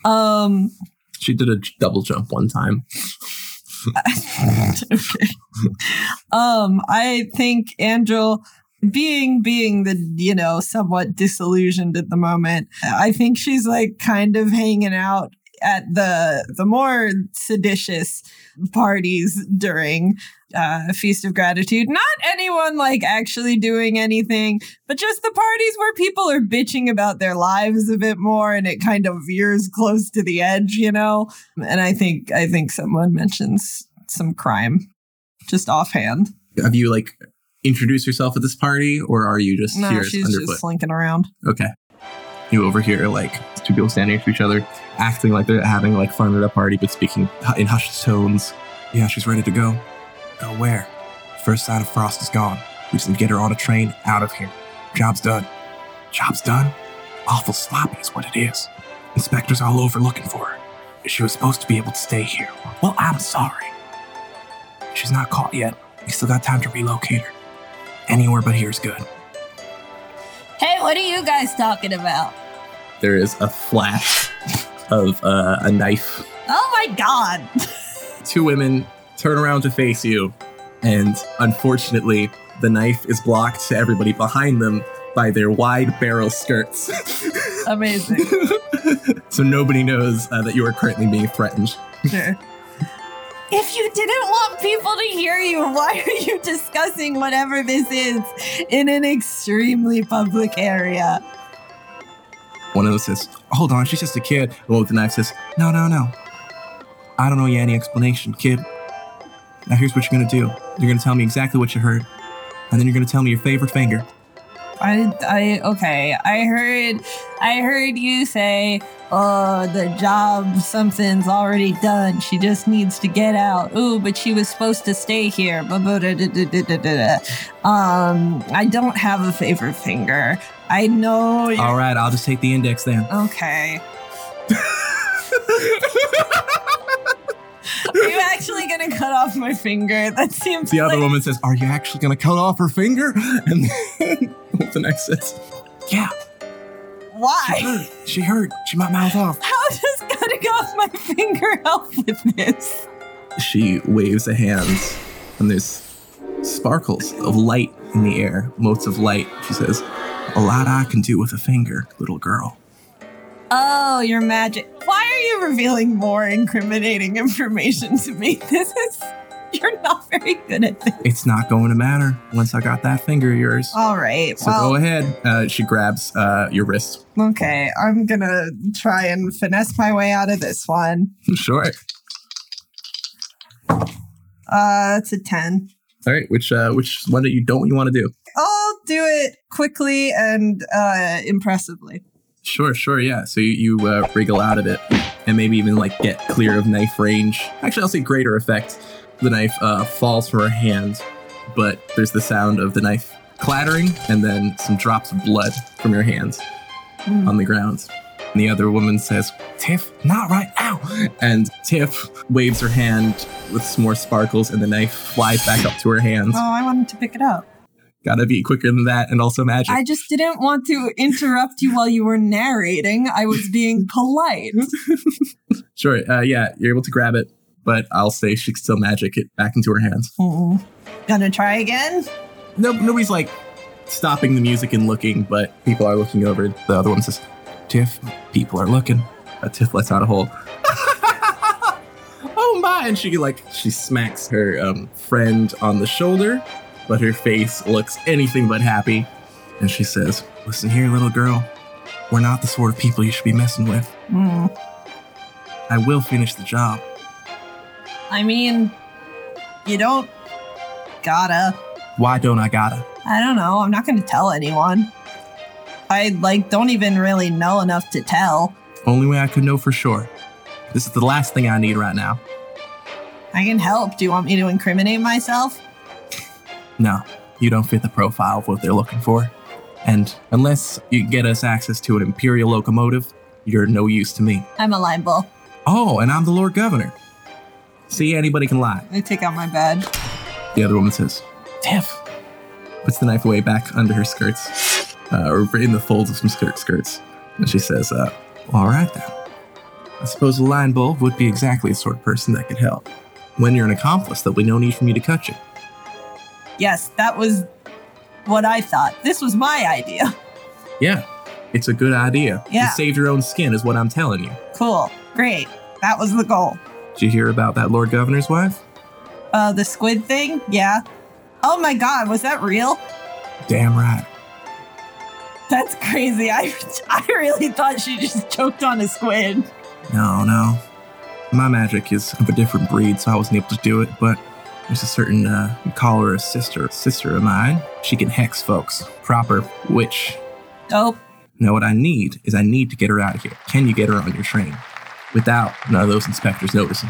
um, She did a double jump one time. *laughs* okay. Um, I think Angel being being the you know somewhat disillusioned at the moment i think she's like kind of hanging out at the the more seditious parties during uh feast of gratitude. Not anyone like actually doing anything but just the parties where people are bitching about their lives a bit more and it kind of veers close to the edge you know? And i think i think someone mentions some crime just offhand. Have you like introduced yourself at this party, or are you just no here she's underfoot? just slinking around Okay. You over here, like two people standing next to each other, acting like they're having like fun at a party, but speaking in hushed tones. Yeah, she's ready to go. Go where? First sign of Frost is gone. We just need to get her on a train out of here. Job's done. Job's done? Awful sloppy is what it is. Inspectors all over looking for her. She was supposed to be able to stay here. Well, I'm sorry. She's not caught yet. We still got time to relocate her. Anywhere but here is good. hey what are you guys talking about there is a flash of uh, a knife. oh my god Two women turn around to face you, and unfortunately, the knife is blocked to everybody behind them by their wide barrel skirts. amazing *laughs* so nobody knows uh, that you are currently being threatened. Sure. If you didn't want people to hear you, why are you discussing whatever this is in an extremely public area? One of them says, Hold on, she's just a kid. The one with the knife says, No, no, no. I don't owe you any explanation, kid. Now here's what you're gonna do. You're gonna tell me exactly what you heard, and then you're gonna tell me your favorite finger. I, I, okay. I heard, I heard you say, "Oh, the job, something's already done. She just needs to get out." Ooh, but she was supposed to stay here. Um, I don't have a favorite finger. I know. You're, All right, I'll just take the index then. Okay. Are you actually gonna cut off my finger? That seems The other woman says, Are you actually going to cut off her finger? And then *laughs* the next says, Yeah, she Why? hurt. She hurt. She might mouth off. *laughs* How does cutting off my finger help with this? She waves a hand, and there's sparkles of light in the air, motes of light. She says, A lot I can do with a finger, little girl. Oh, your magic. Why are you revealing more incriminating information to me? *laughs* This is *laughs* You're not very good at this. It's not going to matter once I got that finger of yours. All right. So go ahead. Uh, she grabs uh, your wrist. Okay, I'm gonna try and finesse my way out of this one. *laughs* sure. Uh, it's a 10. All right. Which uh, which one that you don't you want to do? I'll do it quickly and uh, impressively. Sure, sure, yeah. So you, you uh, wriggle out of it and maybe even like get clear of knife range. Actually, I'll say greater effect. The knife uh, falls from her hand, but there's the sound of the knife clattering and then some drops of blood from your hands Hmm. on the ground. And the other woman says, Tiff, not right now. And Tiff waves her hand with some more sparkles and the knife flies back up to her hands. Oh, I wanted to pick it up. Gotta be quicker than that and also magic. I just didn't want to interrupt you while you were narrating. I was being polite. *laughs* Sure. Uh, yeah, you're able to grab it, but I'll say she can still magic it back into her hands. Mm. Gonna try again? No, nobody's like stopping the music and looking, but people are looking over. The other one says, "Tiff, people are looking." Uh, Tiff lets out a whole. *laughs* oh my! And she like she smacks her um, friend on the shoulder, but her face looks anything but happy, and she says, "Listen here, little girl. We're not the sort of people you should be messing with. Mm. I will finish the job." I mean, you don't gotta. Why don't I gotta? I don't know. I'm not gonna tell anyone. I like don't even really know enough to tell. Only way I could know for sure. This is the last thing I need right now. I can help. Do you want me to incriminate myself? No, you don't fit the profile of what they're looking for. And unless you get us access to an Imperial locomotive, you're no use to me. I'm a line bull. Oh, and I'm the Lord Governor. See, anybody can lie. I take out my badge. The other woman says, Tiff. Puts the knife away back under her skirts, uh, or in the folds of some skirt skirts. And she says, uh, All right then. I suppose a line bull would be exactly the sort of person that could help. When you're an accomplice, there'll be no need for me to cut you. Yes, that was what I thought. This was my idea. Yeah, it's a good idea. Yeah. You saved your own skin, is what I'm telling you. Cool. Great. That was the goal. Did you hear about that Lord Governor's wife? Uh, the squid thing? Yeah. Oh my god, was that real? Damn right. That's crazy. I, *laughs* I really thought she just choked on a squid. No, no. My magic is of a different breed, so I wasn't able to do it, but there's a certain, uh, we call her a sister, sister of mine. She can hex folks. Proper witch. Dope. Now, what I need is I need to get her out of here. Can you get her on your train? Without none of those inspectors noticing.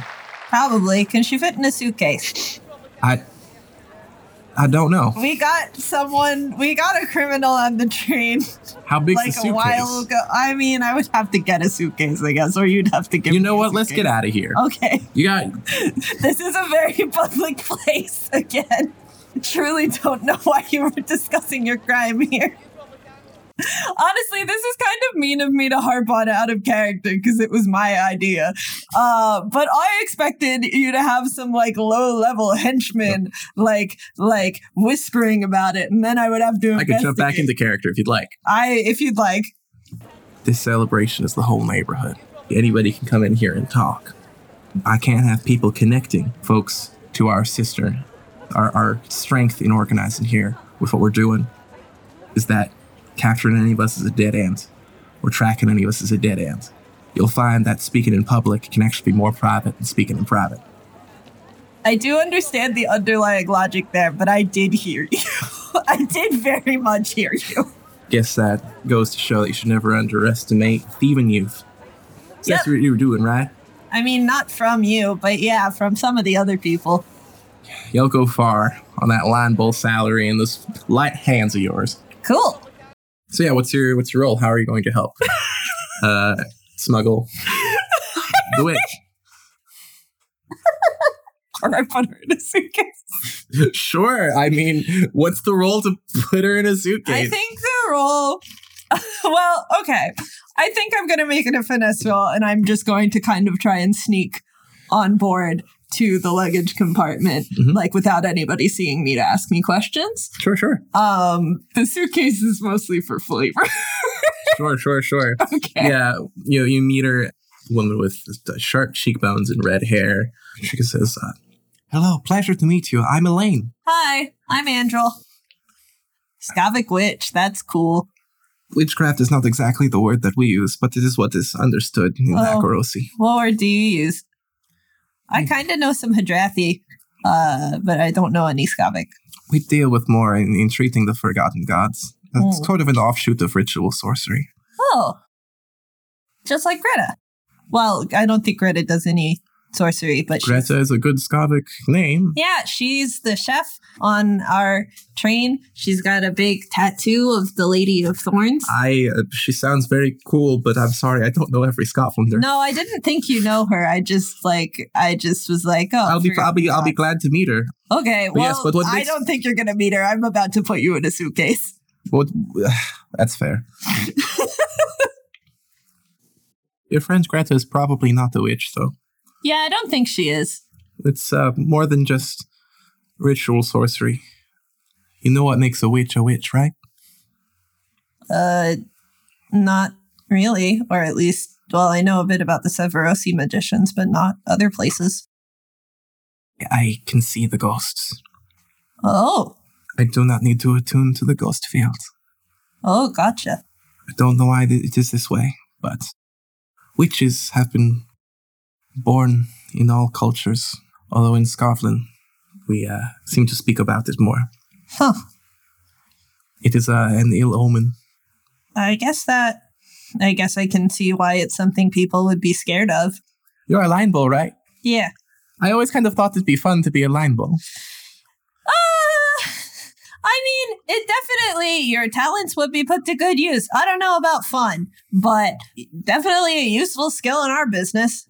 Probably. Can she fit in a suitcase? I. I don't know. We got someone, we got a criminal on the train How big's like the a while ago. I mean, I would have to get a suitcase, I guess, or you'd have to give You me know a what? Let's get out of here. Okay. You got *laughs* This is a very *laughs* public place again. Truly don't know why you were discussing your crime here. Honestly, this is kind of mean of me to harp on out of character because it was my idea. Uh, but I expected you to have some like low level henchmen, like like whispering about it, and then I would have to. I could jump back into character if you'd like. I, if you'd like. This celebration is the whole neighborhood. Anybody can come in here and talk. I can't have people connecting folks to our sister. Our, our strength in organizing here with what we're doing is that capturing any of us is a dead end, or tracking any of us is a dead end. You'll find that speaking in public can actually be more private than speaking in private. I do understand the underlying logic there, but I did hear you. *laughs* I did very much hear you. Guess that goes to show that you should never underestimate thieving youth. So That's what you were doing, right? I mean, not from you, but yeah, from some of the other people. You'll go far on that line bull salary and those light hands of yours. Cool. So yeah, what's your what's your role? How are you going to help? *laughs* uh, smuggle the witch. *laughs* Or I put her in a suitcase. Sure. I mean, what's the role to put her in a suitcase? I think the role. *laughs* well, okay. I think I'm going to make it a finesse roll, and I'm just going to kind of try and sneak on board to the luggage compartment, Mhm. like without anybody seeing me to ask me questions. sure, sure, Um, the suitcase is mostly for flavor. sure, sure, sure. *laughs* okay. Yeah, you you meet her, woman with sharp cheekbones and red hair. She says, uh, Hello, pleasure to meet you. I'm Elaine. Hi, I'm Andrel. Skavic Witch, that's cool. Witchcraft is not exactly the word that we use, but it is what is understood in Oh. Akorosi. What word do you use? I kind of know some Hadrathi, uh, but I don't know any Skavic. We deal with more in, in treating the forgotten gods. It's Hmm. sort of an offshoot of ritual sorcery. Oh, just like Greta. Well, I don't think Greta does any sorcery, but Greta is a good Skavic name. yeah, she's the chef on our train. She's got a big tattoo of the Lady of Thorns. I uh, she sounds very cool, but I'm sorry, I don't know every Skovlander. No, I didn't think you know her. I just like I just was like, oh, I'll be I'll be I'll be glad to meet her. okay. But Well, yes, but what I don't think you're gonna meet her. I'm about to put you in a suitcase. What? *sighs* That's fair. *laughs* Your friend Greta is probably not a witch, though. Yeah, I don't think she is. It's uh, more than just ritual sorcery. You know what makes a witch a witch, right? Uh, not really, or at least, well, I know a bit about the Severosi magicians, but not other places. I can see the ghosts. Oh, I do not need to attune to the ghost field. oh, gotcha. I don't know why it is this way, but witches have been born in all cultures, although in Skovlan we uh, seem to speak about it more. Huh. It is uh, an ill omen. I guess that. I guess I can see why it's something people would be scared of. You're a line bull, right? Yeah. I always kind of thought it'd be fun to be a line bull. Uh, I mean, it definitely, your talents would be put to good use. I don't know about fun, but definitely a useful skill in our business.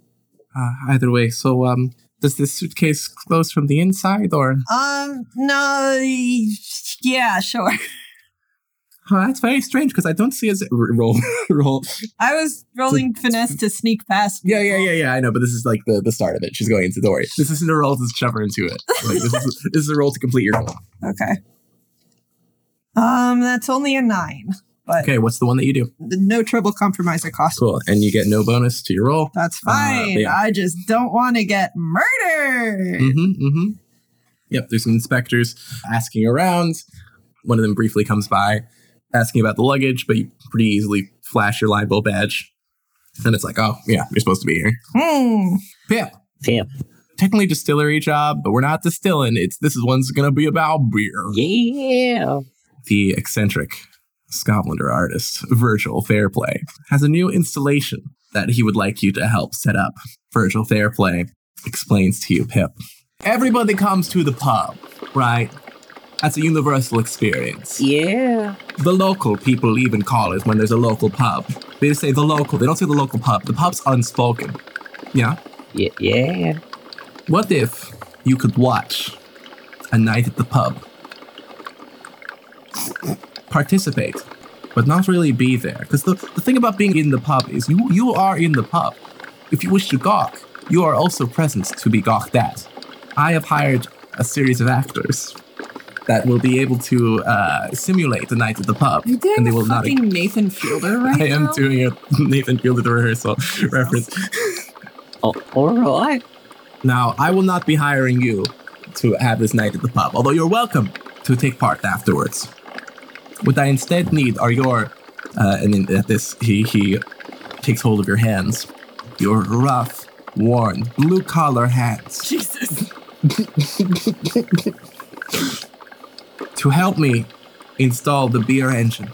Uh, either way, so um, does this suitcase close from the inside, or? Um, no, yeah, sure. *laughs* Oh, that's very strange because I don't see a z- r- roll *laughs* roll. I was rolling finesse to sneak past. Yeah, yeah, yeah, yeah. I know, but this is like the, the start of it. She's going into. Don't worry. This isn't a roll to shove her into it. Like this is this is a roll to complete your goal. *laughs* Okay. Um, that's only a nine, but Okay, what's the one that you do? no trouble compromiser cost. Cool, and you get no bonus to your roll. That's Uh, fine. yeah. I just don't want to get murdered. Mm-hmm. Mm-hmm. Yep. There's some inspectors asking around. One of them briefly comes by, asking about the luggage, but you pretty easily flash your line bull badge, and it's like, oh yeah, you're supposed to be here. Hmm. Pip. Pip. Technically distillery job, but we're not distilling. It's this is one's gonna be about beer. Yeah. the eccentric Skovlander artist, Virgil Fairplay, has a new installation that he would like you to help set up. Virgil Fairplay explains to you, Pip. Everybody comes to the pub, right? That's a universal experience. Yeah. The local people even call it when there's a local pub. They say the local, they don't say the local pub. The pub's unspoken. Yeah? Yeah. Yeah. What if you could watch a night at the pub? Participate, but not really be there. Because the, the thing about being in the pub is you, you are in the pub. If you wish to gawk, you are also present to be gawked at. I have hired a series of actors that will be able to uh, simulate the night at the pub. You doing and they a will not. fucking Nathan Fielder *laughs* right I am now? doing a *laughs* Nathan Fielder rehearsal reference. Oh, all right. Now, I will not be hiring you to have this night at the pub, although you're welcome to take part afterwards. What I instead need are your, uh, and then at this, he, he takes hold of your hands, your rough, worn, blue collar hands, Jesus. *laughs* to help me install the beer engine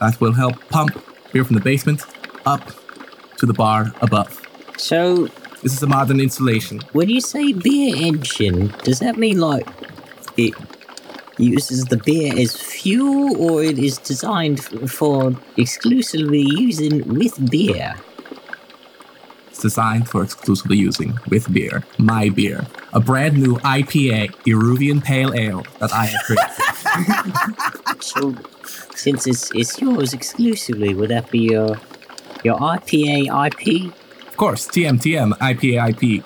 that will help pump beer from the basement up to the bar above. So, This is a modern installation. when you say beer engine, does that mean like it uses the beer as fuel, or it is designed for exclusively using with beer? It's designed for exclusively using with beer, my beer, a brand new IPA, Iruvian Pale Ale that I have created. *laughs* So, since it's it's yours exclusively, would that be your your IPA IP? of course, TM, TM, IPA, IP,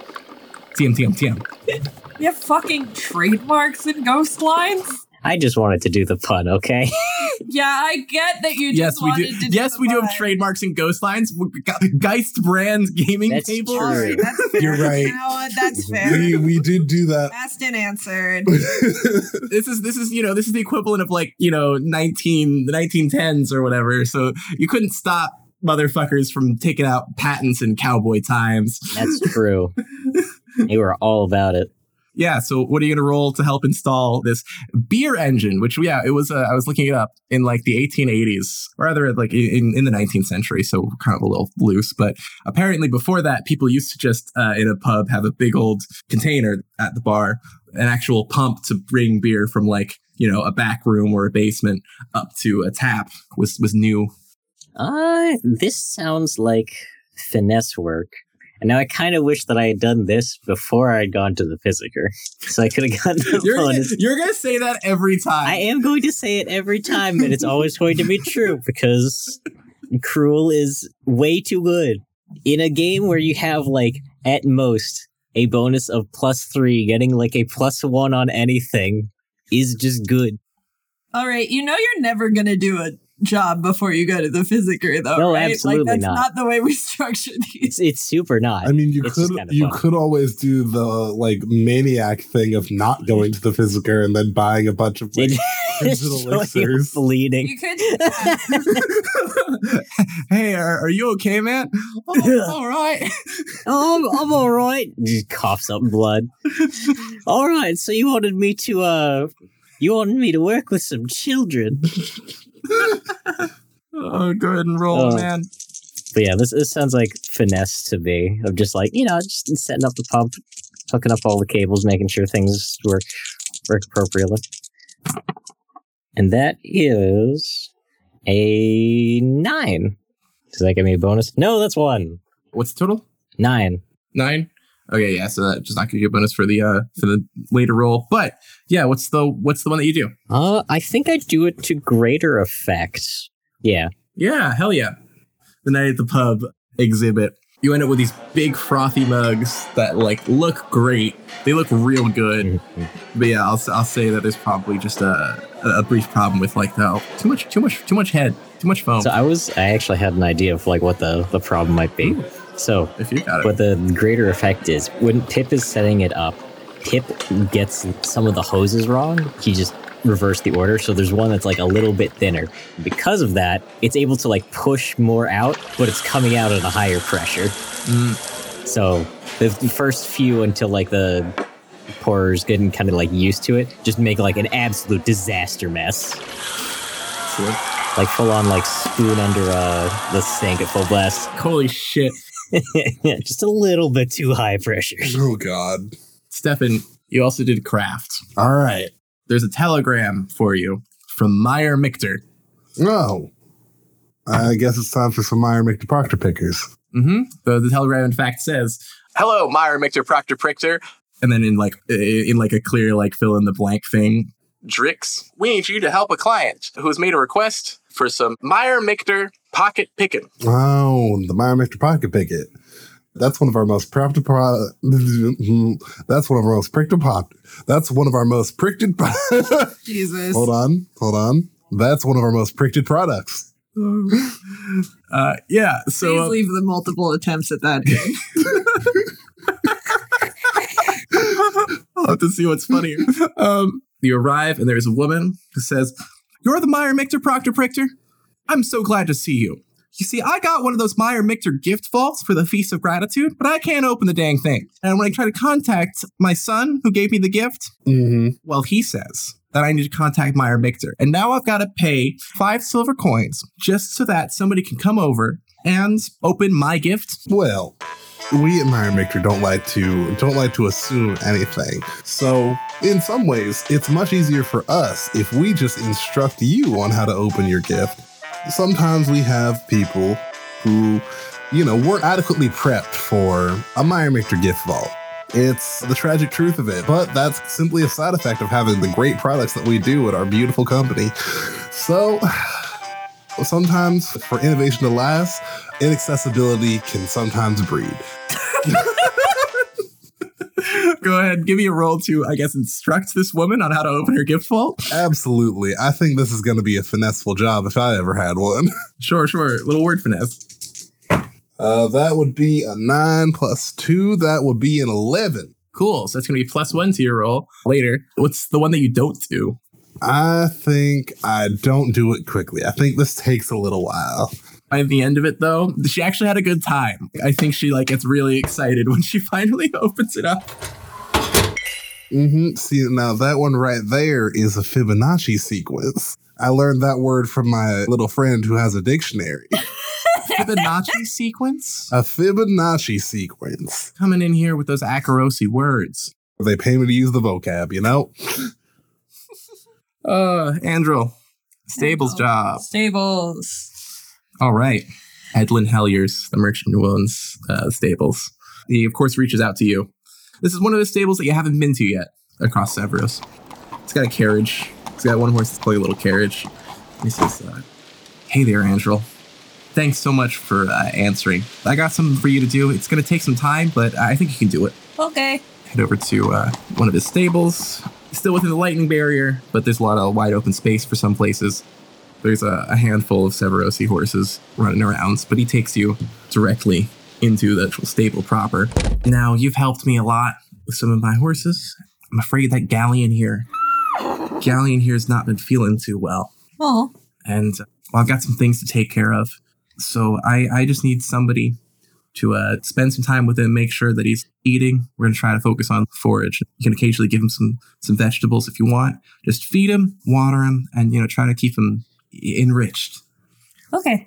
TM, TM, TM. *laughs* You have fucking trademarks and ghost lines? I just wanted to do the pun, okay? *laughs* Yeah, I get that you just yes, we do. to Yes, the we do have trademarks and ghost lines. We got Geist brand gaming That's tables. true. Alright, that's fair. You're right. You know what? That's fair. We we did do that. Asked and answered. *laughs* This is this is you know this is the equivalent of like you know 19 the 1910s or whatever. So you couldn't stop motherfuckers from taking out patents in cowboy times. That's true. *laughs* they were all about it. Yeah. So what are you gonna roll to help install this beer engine? Which yeah, it was. Uh, I was looking it up in like the 1880s, rather like in in the 19th century. So kind of a little loose, but apparently before that, people used to just uh, in a pub have a big old container at the bar, an actual pump to bring beer from like you know a back room or a basement up to a tap was was new. Uh, this sounds like finesse work. And now I kind of wish that I had done this before I'd gone to the Physiker. So I could have gotten the You're gonna, bonus. you're gonna say that every time. I am going to say it every time, and it's always going to be true because Cruel is way too good. In a game where you have, like, at most, a bonus of plus three, getting like a plus one on anything is just good. All right, you know you're never gonna do a job before you go to the physiker, though. No, right? absolutely like, that's not. not the way we *laughs* structure these. It's it's super not. I mean, you It's could you fun. could always do the like maniac thing of not going to the physiker and then buying a bunch of like, *laughs* Crimson Showing elixirs. bleeding. You could *laughs* hey, are, are you okay, man? Oh, all right. Oh, I'm, I'm all right. Just coughs up blood. all right. So you wanted me to, uh, you wanted me to work with some children. Oh, go ahead and roll, Oh. man. But yeah, this, this sounds like finesse to me of just like, you know, just setting up the pump, hooking up all the cables, making sure things work, work appropriately. And that is a nine. Does that give me a bonus? No, that's one. What's the total? Nine. Nine. Okay, yeah. So that's just not gonna get a bonus for the uh for the later roll. But yeah, what's the what's the one that you do? Uh, I think I do it to greater effect. Yeah. Yeah, hell yeah. The night at the pub exhibit. You end up with these big frothy mugs that like look great. They look real good. But yeah, I'll, I'll say that there's probably just a, a brief problem with like the too much too much too much head, too much foam. So I was, I actually had an idea of like what the, the problem might be. So if you got it. what the greater effect is, when Pip is setting it up, Pip gets some of the hoses wrong. He just reversed the order. So there's one that's like a little bit thinner. Because of that, it's able to like push more out, but it's coming out at a higher pressure. Mm. So the the first few until like the pourer's getting kind of like used to it, just make like an absolute disaster mess. Excellent. Like full on like spoon under uh, the sink at full blast. Holy shit. *laughs* just a little bit too high pressure. Oh God! Stefan, you also did craft. All right. There's a telegram for you from Meyer Michter. Oh, I guess it's time for some Meyer Michter Proctor pickers. Mm-hmm. The, the telegram, in fact, says, Hello, Meyer Michter Proctor Prichter. and then in like in like a clear like fill in the blank thing. Drix, we need you to help a client who has made a request for some Meyer Michter pocket picking. Oh, the Meyer Michter Pocket Picket. That's one of our most pricked pro- *laughs* That's one of our most pricked pop. That's one of our most pricked. *laughs* Jesus. hold on, hold on. That's one of our most pricked products. *laughs* Uh, yeah. So Please uh, leave the multiple attempts at that. I'll have to see what's funnier. um, you arrive and there's a woman who says, "You're the Meyer Michter Proctor Prichter. I'm so glad to see you. You see, I got one of those Meyer Michter gift vaults for the Feast of Gratitude, but I can't open the dang thing. And when I try to contact my son who gave me the gift, Mm-hmm. well, he says." That I need to contact Meyer Michter. And now I've got to pay five silver coins just so that somebody can come over and open my gift. Well, we at Meyer Michter don't like to don't like to assume anything. So, in some ways, it's much easier for us if we just instruct you on how to open your gift. Sometimes we have people who, you know, weren't adequately prepped for a Meyer gift vault. It's the tragic truth of it, but that's simply a side effect of having the great products that we do at our beautiful company. So, *sighs* sometimes for innovation to last, inaccessibility can sometimes breed. *laughs* Go ahead, give me a roll to, I guess, instruct this woman on how to open her gift vault. Absolutely. I think this is going to be a finesseful job if I ever had one. *laughs* Sure, sure. Little word finesse. Uh, that would be a nine plus two. That would be an 11. Cool. So that's going to be plus one to your roll later. What's the one that you don't do? I think I don't do it quickly. I think this takes a little while. By the end of it, though, she actually had a good time. I think she like gets really excited when she *laughs* finally opens it up. Mm-hmm. See, now that one right there is a Fibonacci sequence. I learned that word from my little friend who has a dictionary. *laughs* Fibonacci sequence A Fibonacci sequence. coming in here with those Akorosi words. They pay me to use the vocab, you know? Uh, Andrew, stables Andrew. job. Stables. All right. Edlin Helliers, the merchant who owns uh, stables. He, of course, reaches out to you. This is one of the stables that you haven't been to yet across Severos. It's got a carriage. It's got one horse that's pulling a little carriage. He says, uh, Hey there, Andrel. Thanks so much for uh, answering. I got something for you to do. It's going to take some time, but I think you can do it. Okay. Head over to uh, one of his stables. Still within the lightning barrier, but there's a lot of wide open space for some places. There's a, a handful of Severosi horses running around, but he takes you directly into the actual stable proper. Now, you've helped me a lot with some of my horses. I'm afraid that Galleon here, Galleon here has not been feeling too well. Oh, And well, I've got some things to take care of. So I, I just need somebody to uh, spend some time with him, make sure that he's eating. We're gonna try to focus on forage. You can occasionally give him some some vegetables if you want. Just feed him, water him, and you know try to keep him enriched. okay.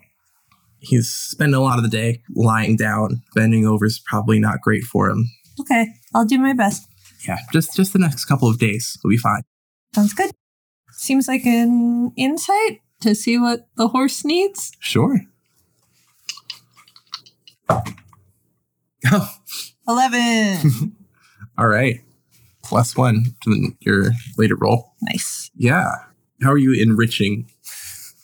He's spending a lot of the day lying down, bending over is probably not great for him. Okay. I'll do my best. Yeah, just just the next couple of days will be fine. Sounds good. Seems like an insight to see what the horse needs. Sure. Oh, *laughs* 11. *laughs* all right. Plus one to your later roll. nice. Yeah. How are you enriching?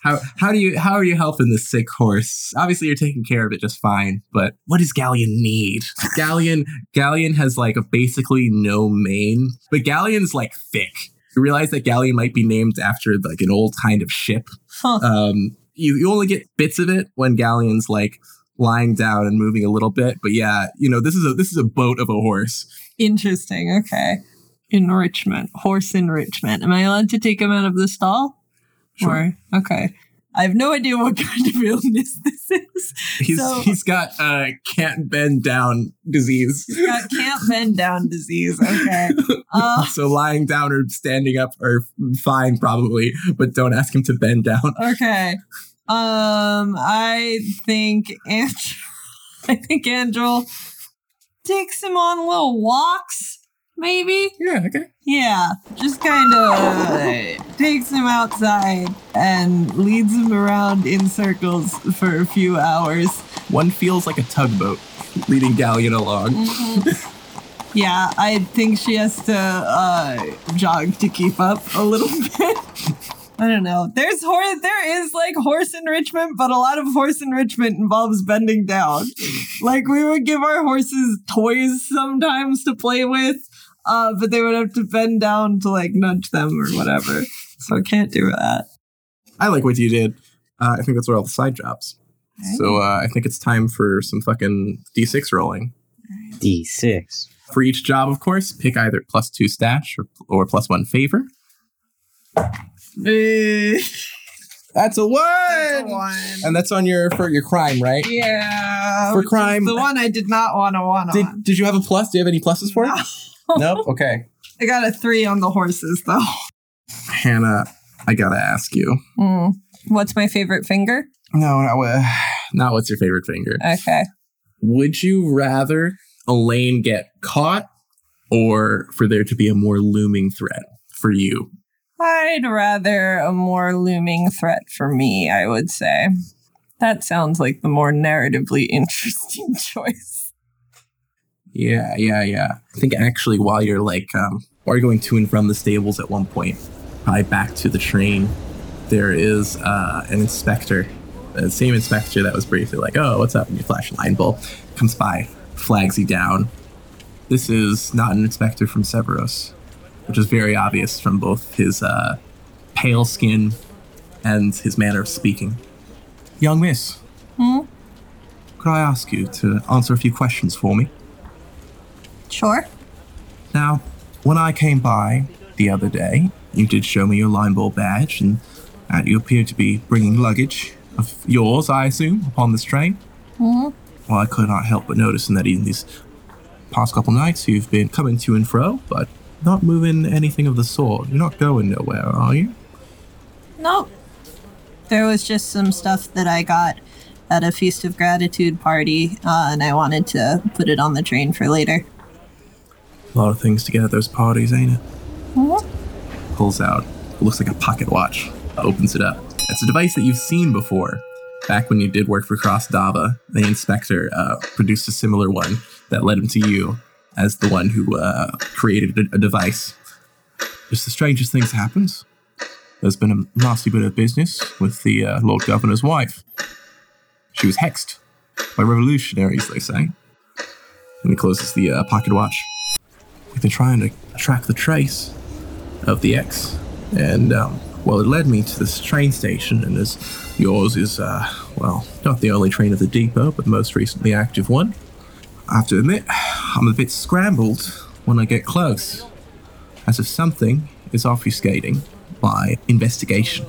How how do you how are you helping the sick horse? Obviously you're taking care of it just fine, but what does Galleon need? Galleon Galleon has like a basically no mane, but Galleon's like thick. You realize that Galleon might be named after like an old kind of ship. Huh. Um you, you only get bits of it when Galleon's like lying down and moving a little bit, but yeah, you know, this is a this is a boat of a horse. Interesting. Okay. Enrichment. Horse enrichment. Am I allowed to take him out of the stall? Sure. Or, okay. I have no idea what *laughs* kind of illness this is. He's So- he's got uh can't bend down disease. He's got can't *laughs* bend down disease. Okay. *laughs* Uh, so lying down or standing up are fine probably, but don't ask him to bend down. okay. Um, I think Andrel, I think Andrel takes him on little walks, maybe. Yeah, okay. Yeah, just kind of takes him outside and leads him around in circles for a few hours. One feels like a tugboat leading Galleon along. *laughs* Yeah, I think she has to uh, jog to keep up a little *laughs* bit. I don't know. There's horse. There is like horse enrichment, but a lot of horse enrichment involves bending down. like we would give our horses toys sometimes to play with, uh, but they would have to bend down to like nudge them or whatever. So I can't do that. I like what you did. Uh, I think that's where all the side jobs. So uh, I think it's time for some fucking d6 rolling. D6. For each job, of course, pick either plus two stash or, or plus one favor. Eh, That's a one. that's a one. And that's on your for your crime, right? Yeah, For crime- the one I did not want to want on. Did, did you have a plus? Do you have any pluses for it? Nope. *laughs* Okay. I got a three on the horses though. Hannah, I gotta ask you. Hmm. What's my favorite finger? No, not, uh, not what's your favorite finger. Okay. Would you rather Elaine get caught or for there to be a more looming threat for you? I'd rather a more looming threat for me, I would say. That sounds like the more narratively *laughs* interesting choice. Yeah, yeah, yeah. I think actually while you're like um while you're going to and from the stables at one point, probably back to the train, there is uh an inspector. The same inspector that was briefly like, oh, what's up? And you flash a line bull, comes by, flags you down. This is not an inspector from Severos, which is very obvious from both his uh, pale skin and his manner of speaking. Young miss. Hmm? Could I ask you to answer a few questions for me? Sure. Now, when I came by the other day, you did show me your line bull badge, and uh, you appeared to be bringing luggage of yours, I assume, upon this train. Hmm? Well, I could not help but noticing that in these past couple nights you've been coming to and fro, but not moving anything of the sort. You're not going nowhere, are you? Nope. There was just some stuff that I got at a Feast of Gratitude party, uh, and I wanted to put it on the train for later. A lot of things to get at those parties, ain't it? Mhm. Pulls out, looks like a pocket watch, opens it up. It's a device that you've seen before. Back when you did work for Cross Dava, the inspector uh, produced a similar one that led him to you as the one who uh, created a, a device. Just the strangest things happens. There's been a nasty bit of business with the uh, Lord Governor's wife. She was hexed by revolutionaries, they say. And he closes the uh, pocket watch. We've been trying to track the trace of the hex, and um, well, it led me to this train station, and as yours is, uh, well, not the only train of the depot, but the most recently active one. I have to admit, I'm a bit scrambled when I get close, as if something is obfuscating my investigation.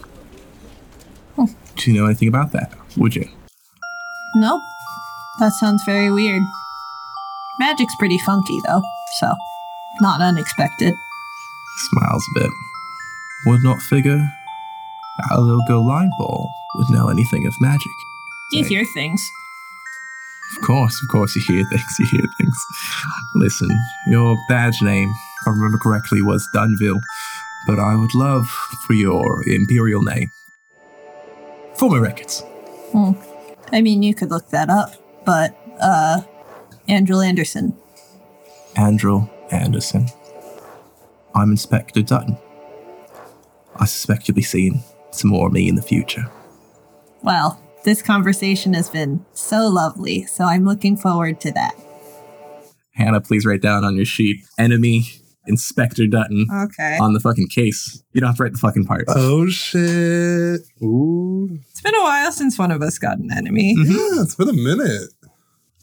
Do you know anything about that? Would you? Nope. That sounds very weird. Magic's pretty funky, though, so not unexpected. Smiles a bit. Would not figure our little girl line bull would know anything of magic. You Right. hear things. Of course, of course, you hear things, *laughs* you hear things. Listen, your badge name, if I remember correctly, was Dunville, but I would love for your imperial name. For my records. I mean, you could look that up, but, uh, Andrel Anderson. Andrel Anderson. I'm Inspector Dutton. I suspect you'll be seeing some more of me in the future. Well, this conversation has been so lovely, so I'm looking forward to that. Hannah, please write down on your sheet enemy Inspector Dutton Okay. on the fucking case. You don't have to write the fucking part. Oh shit! Ooh, It's been a while since one of us got an enemy. yeah, it's been a minute.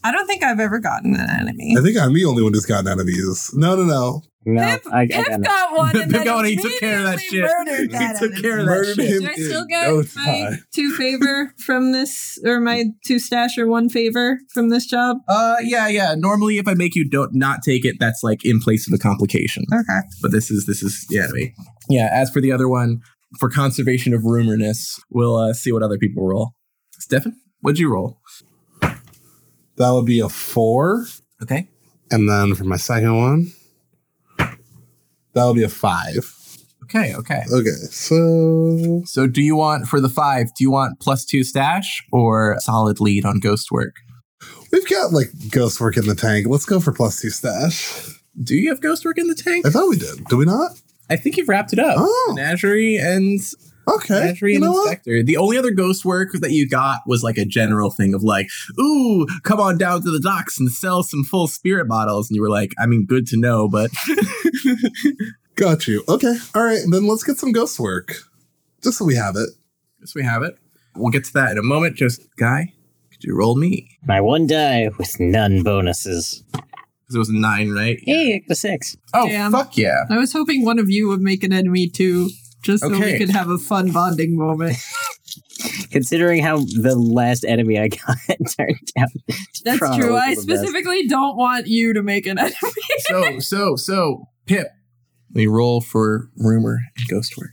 I don't think I've ever gotten an enemy. I think I'm the only one who's gotten enemies. No, no, no. No, Pip, I, I Pip got it. got one and *laughs* Pip got one, he took care of that shit. murdered He that took enemy. care of that shit. him Do I still get no my time. two favor from this, or my two stash or one favor from this job? Uh, yeah, yeah. Normally, if I make you don't not take it, that's like in place of a complication. Okay. But this is this is yeah, wait. yeah. As for the other one, for conservation of rumorness, we'll uh, see what other people roll. Stefan, what'd you roll? That would be a four, Okay. and then for my second one, that would be a five. Okay. Okay. Okay, so So, do you want for the five? Do you want plus two stash or solid lead on ghost work? we've got like ghost work in the tank. Let's go for plus two stash. Do you have ghost work in the tank? I thought we did. Do we not? I think you've wrapped it up. Oh. Menagerie and Okay. Menagerie You and know what? The only other ghost work that you got was like a general thing of like, ooh, come on down to the docks and sell some full spirit bottles. And you were like, I mean, good to know, but *laughs* Got you. Okay. All right. Then let's get some ghost work, just so we have it. yes, we have it. We'll get to that in a moment. Just, Guy, could you roll me? My one die with none bonuses. Because it was nine, right? Hey, the six. Oh, Damn. fuck yeah. I was hoping one of you would make an enemy too, just so we could have a fun bonding moment. *laughs* Considering how the last enemy I got *laughs* turned out. That's true. I the best. specifically don't want you to make an *laughs* enemy. so, so, so, Pip, we roll for rumor and ghost work.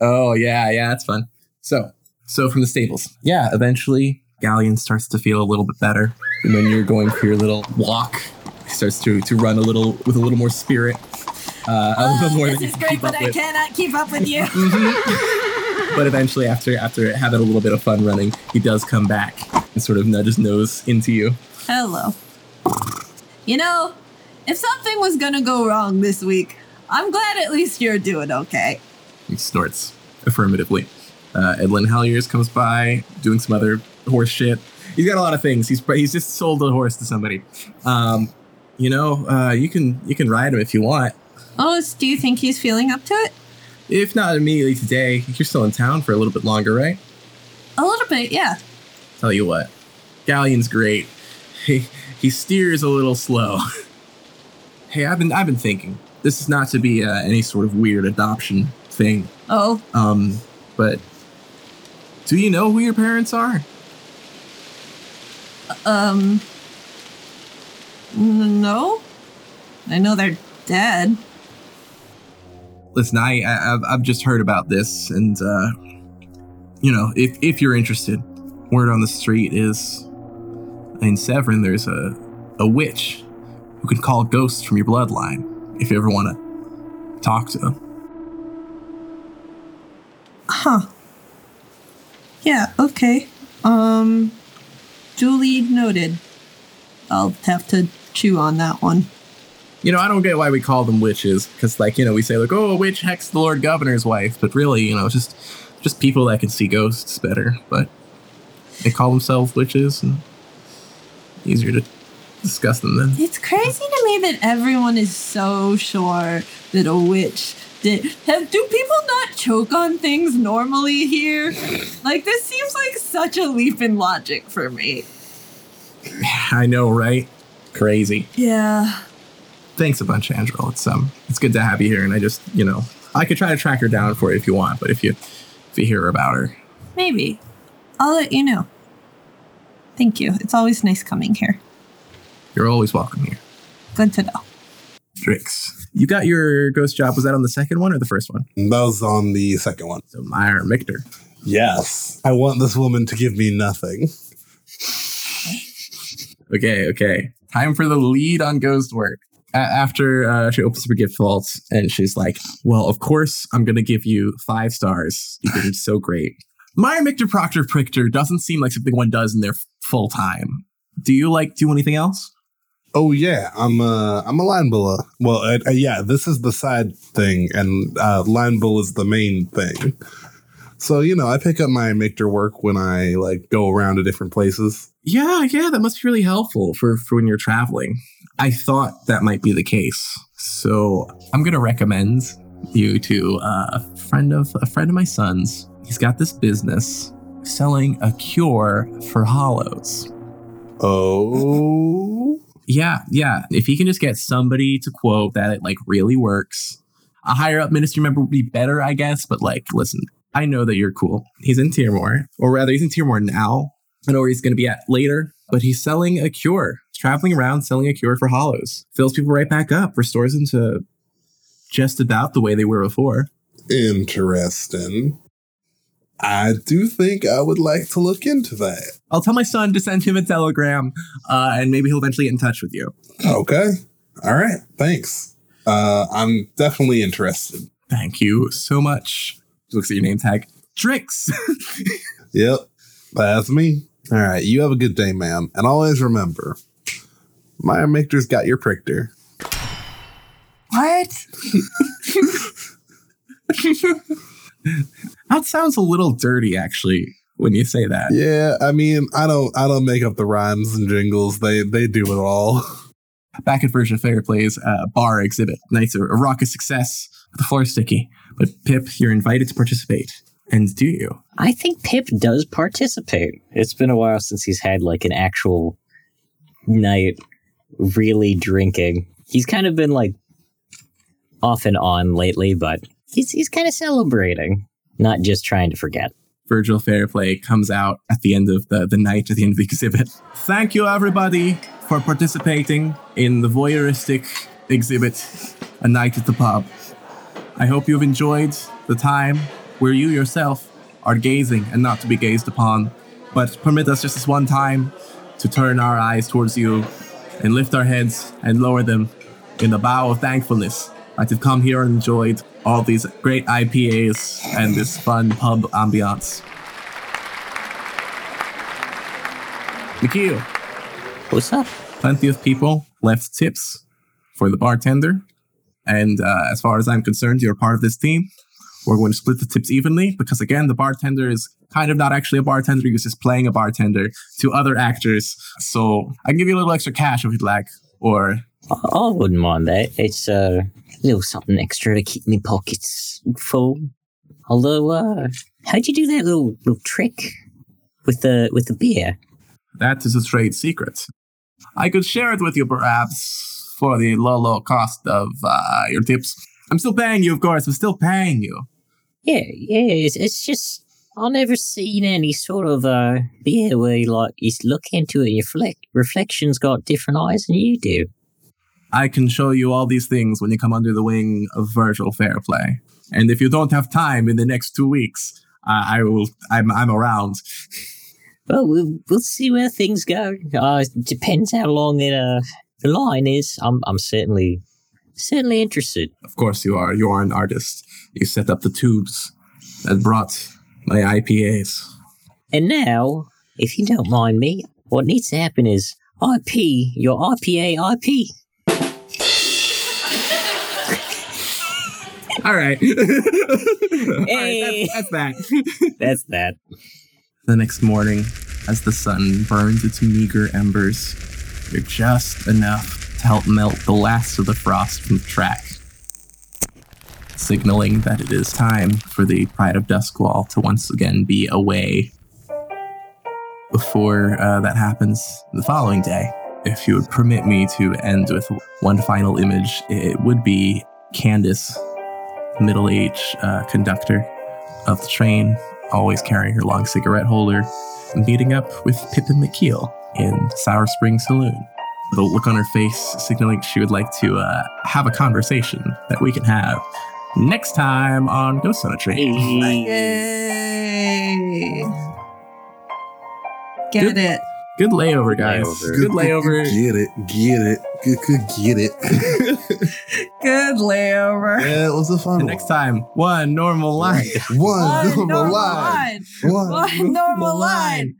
Oh yeah, yeah, that's fun. So, so from the stables, yeah. Eventually, Galleon starts to feel a little bit better, and when you're going for your little walk, he starts to to run a little with a little more spirit. Uh, a little more than you can keep up with. cannot keep up with you. *laughs* Mhm. but eventually, after after having a little bit of fun running, he does come back and sort of nudges nose into you. Hello. You know, if something was gonna go wrong this week, I'm glad at least you're doing okay. He snorts affirmatively. Uh, Edlin Halliers comes by doing some other horse shit. He's got a lot of things. He's he's just sold a horse to somebody. Um, You know, uh, you can you can ride him if you want. Oh, do you think he's feeling up to it? If not immediately today, you're still in town for a little bit longer, right? A little bit, yeah. Tell you what, Galleon's great. He he steers a little slow. *laughs* hey, I've been I've been thinking. This is not to be uh, any sort of weird adoption thing. Oh, Um, but do you know who your parents are? um. n- No? I know they're dead. Listen, I, I I've, I've just heard about this, and uh, you know, if if you're interested, word on the street is in Severin there's a a witch who can call ghosts from your bloodline if you ever want to talk to them. Huh. Yeah, okay. Um. Duly noted. I'll have to chew on that one. You know, I don't get why we call them witches, because like you know, we say like, oh, a witch hexed the Lord Governor's wife, but really, you know, just just people that can see ghosts better. But they call themselves witches, and easier to discuss them then. It's crazy to me that everyone is so sure that a witch did. Have, do people not choke on things normally here? Like, this seems like such a leap in logic for me. I know, right? Crazy. Yeah. Thanks a bunch, Andrel. It's um, it's good to have you here, and I just, you know, I could try to track her down for you if you want, but if you if you hear about her, Maybe. I'll let you know. Thank you. It's always nice coming here. you're always welcome here. Good to know. Drix, you got your ghost job. Was that on the second one or the first one? That was on the second one. So Meyer Michter. Yes. I want this woman to give me nothing. Okay, okay. Time for the lead on ghost work. After uh, she opens up her gift vault and she's like, Well, of course, I'm going to give you five stars. You've been so great. Meyer Michter Proctor Prichter doesn't seem like something one does in their full time. Do you like do anything else? Oh yeah, I'm a I'm a line buller. Well, uh, uh, yeah, this is the side thing, and uh, line bull is the main thing. So you know, I pick up my Michter work when I like go around to different places. Yeah, yeah, that must be really helpful for, for when you're traveling. I thought that might be the case. So I'm gonna recommend you to uh, a friend of a friend of my son's. He's got this business selling a cure for hollows. Oh, Yeah, yeah. If he can just get somebody to quote that it like really works, a higher up ministry member would be better, I guess. But like, listen, I know that you're cool. He's in Tiermore, or rather, he's in Tiermore now. I know where he's going to be at later, but he's selling a cure. He's traveling around selling a cure for hollows. Fills people right back up, restores them to just about the way they were before. interesting. I do think I would like to look into that. I'll tell my son to send him a telegram, uh, and maybe he'll eventually get in touch with you. Okay, all right, thanks. Uh, I'm definitely interested. Thank you so much. Looks at your name tag. Tricks. *laughs* Yep, that's me. All right, you have a good day, ma'am, and always remember, Meyer Michter's got your prichter. What? that sounds a little dirty, actually, when you say that. Yeah, I mean, I don't, I don't make up the rhymes and jingles. They, they do it all. Back at Virgil Fairplay's uh, bar exhibit. Nice, a, raucous success. The floor is sticky. But Pip, you're invited to participate. And do you? I think Pip does participate. It's been a while since he's had like an actual night really drinking. He's kind of been like off and on lately, but he's he's kind of celebrating, not just trying to forget. Virgil Fairplay comes out at the end of the, the night, at the end of the exhibit. Thank you, everybody, for participating in the voyeuristic exhibit, A Night at the Pub. I hope you've enjoyed the time where you yourself are gazing and not to be gazed upon. But permit us just this one time to turn our eyes towards you and lift our heads and lower them in the bow of thankfulness that you've come here and enjoyed all these great IPAs and this fun pub ambiance. Nikhil, What's up? plenty of people left tips for the bartender. And uh, as far as I'm concerned, you're part of this team. We're going to split the tips evenly because, again, the bartender is kind of not actually a bartender. He's just playing a bartender to other actors. So I can give you a little extra cash if you'd like, or I, wouldn't mind that. It's uh, a little something extra to keep me pockets full. Although, uh, how'd you do that little little trick with the with the beer? That is a trade secret. I could share it with you, perhaps, for the low, low cost of uh, your tips. I'm still paying you, of course. I'm still paying you. Yeah, yeah. It's, it's just I've never seen any sort of uh beer where you like you look into it, and your fleck reflection's got different eyes than you do. I can show you all these things when you come under the wing of Virgil Fairplay. And if you don't have time in the next two weeks, uh, I will. I'm I'm around. Well, we'll we'll see where things go. Uh, depends how long it, uh the line is. I'm I'm certainly certainly interested. Of course, you are. You are an artist. You set up the tubes that brought my IPAs. And now, if you don't mind me, what needs to happen is IP your IPA IP. *laughs* All right. *laughs* All right, Hey. that's, that's that. *laughs* That's that. the next morning, as the sun burns its meager embers, just enough to help melt the last of the frost from the track, signaling that it is time for the Pride of Duskwall to once again be away. Before uh, that happens the following day, if you would permit me to end with one final image, it would be Candace, middle-aged uh, conductor of the train, always carrying her long cigarette holder, meeting up with Pippin McKeel in Sour Spring Saloon. The look on her face signaling she would like to uh, have a conversation that we can have next time on Ghost on a Train. Yay! Get Good. it. Good layover, guys. Layover. Good layover. Get it, get it, good, good, get it. *laughs* Good layover. yeah, it was a fun And one. next time, one normal line. One, One normal, normal line. line. One, One normal line.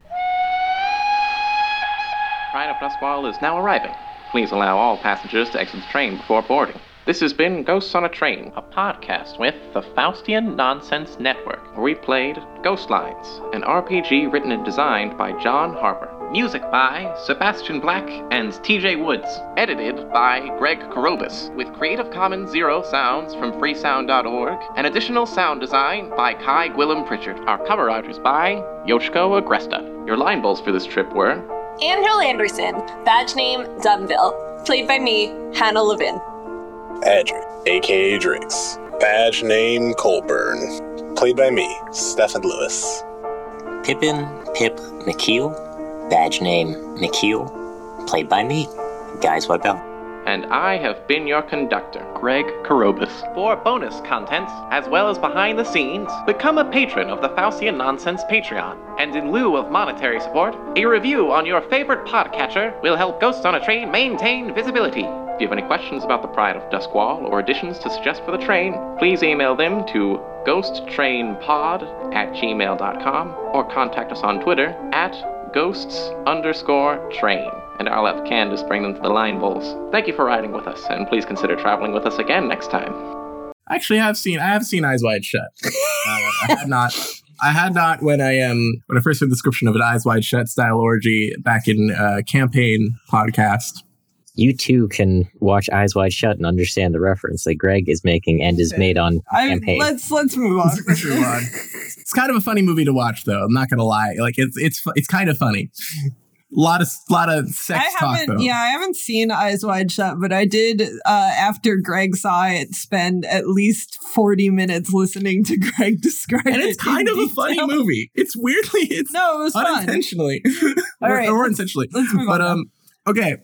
Pride of Duskwall is now arriving. Please allow all passengers to exit the train before boarding. This has been Ghosts on a Train, a podcast with the Faustian Nonsense Network, where we played Ghost Lines, an RPG written and designed by John Harper. Music by Sebastian Black and TJ Woods. Edited by Greg Karobis, with Creative Commons Zero sounds from freesound.org, and additional sound design by Kai Gwillem Pritchard. Our cover art is by Yoshiko Agresta. Your line bulls for this trip were Andrel Anderson, badge name Dunville, played by me, Hannah Levin. Adric, aka Drix. Badge name Colburn. Played by me, Stephen Lewis. Pippin Pip McKeel, badge name McKeel, played by me, Guys Webel. And I have been your conductor, Greg Karobis. For bonus content, as well as behind the scenes, become a patron of the Faustian Nonsense Patreon. And in lieu of monetary support, a review on your favorite podcatcher will help Ghosts on a Train maintain visibility. If you have any questions about the Pride of Duskwall or additions to suggest for the train, please email them to ghosttrainpod at gmail.com or contact us on Twitter at ghosts underscore train and I'll have Candace bring them to the line bulls. Thank you for riding with us, and please consider traveling with us again next time. Actually, I have seen I have seen Eyes Wide Shut. Uh, I had not. I had not when I um when I first heard the description of an Eyes Wide Shut style orgy back in uh, campaign podcast. You too can watch Eyes Wide Shut and understand the reference that Greg is making and is made on I, campaign. let's let's move on. Let's move on. *laughs* It's kind of a funny movie to watch, though. I'm not gonna lie. Like it's it's it's kind of funny. A lot of lot of sex I talk haven't, though. yeah, I haven't seen Eyes Wide Shut, but I did uh, after Greg saw it spend at least forty minutes listening to *laughs* Greg describe it. and it's kind in of a funny movie. It's weirdly it's No, it was fun. unintentionally, *laughs* All or, right, or let's- intentionally. Let's move But on. um, okay.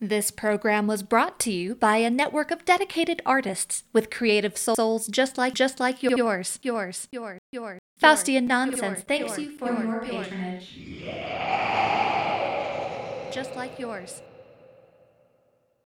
This program was brought to you by a network of dedicated artists with creative souls just like just like yours, yours, yours, yours. Faustian Nonsense thanks you for your patronage. Just like yours.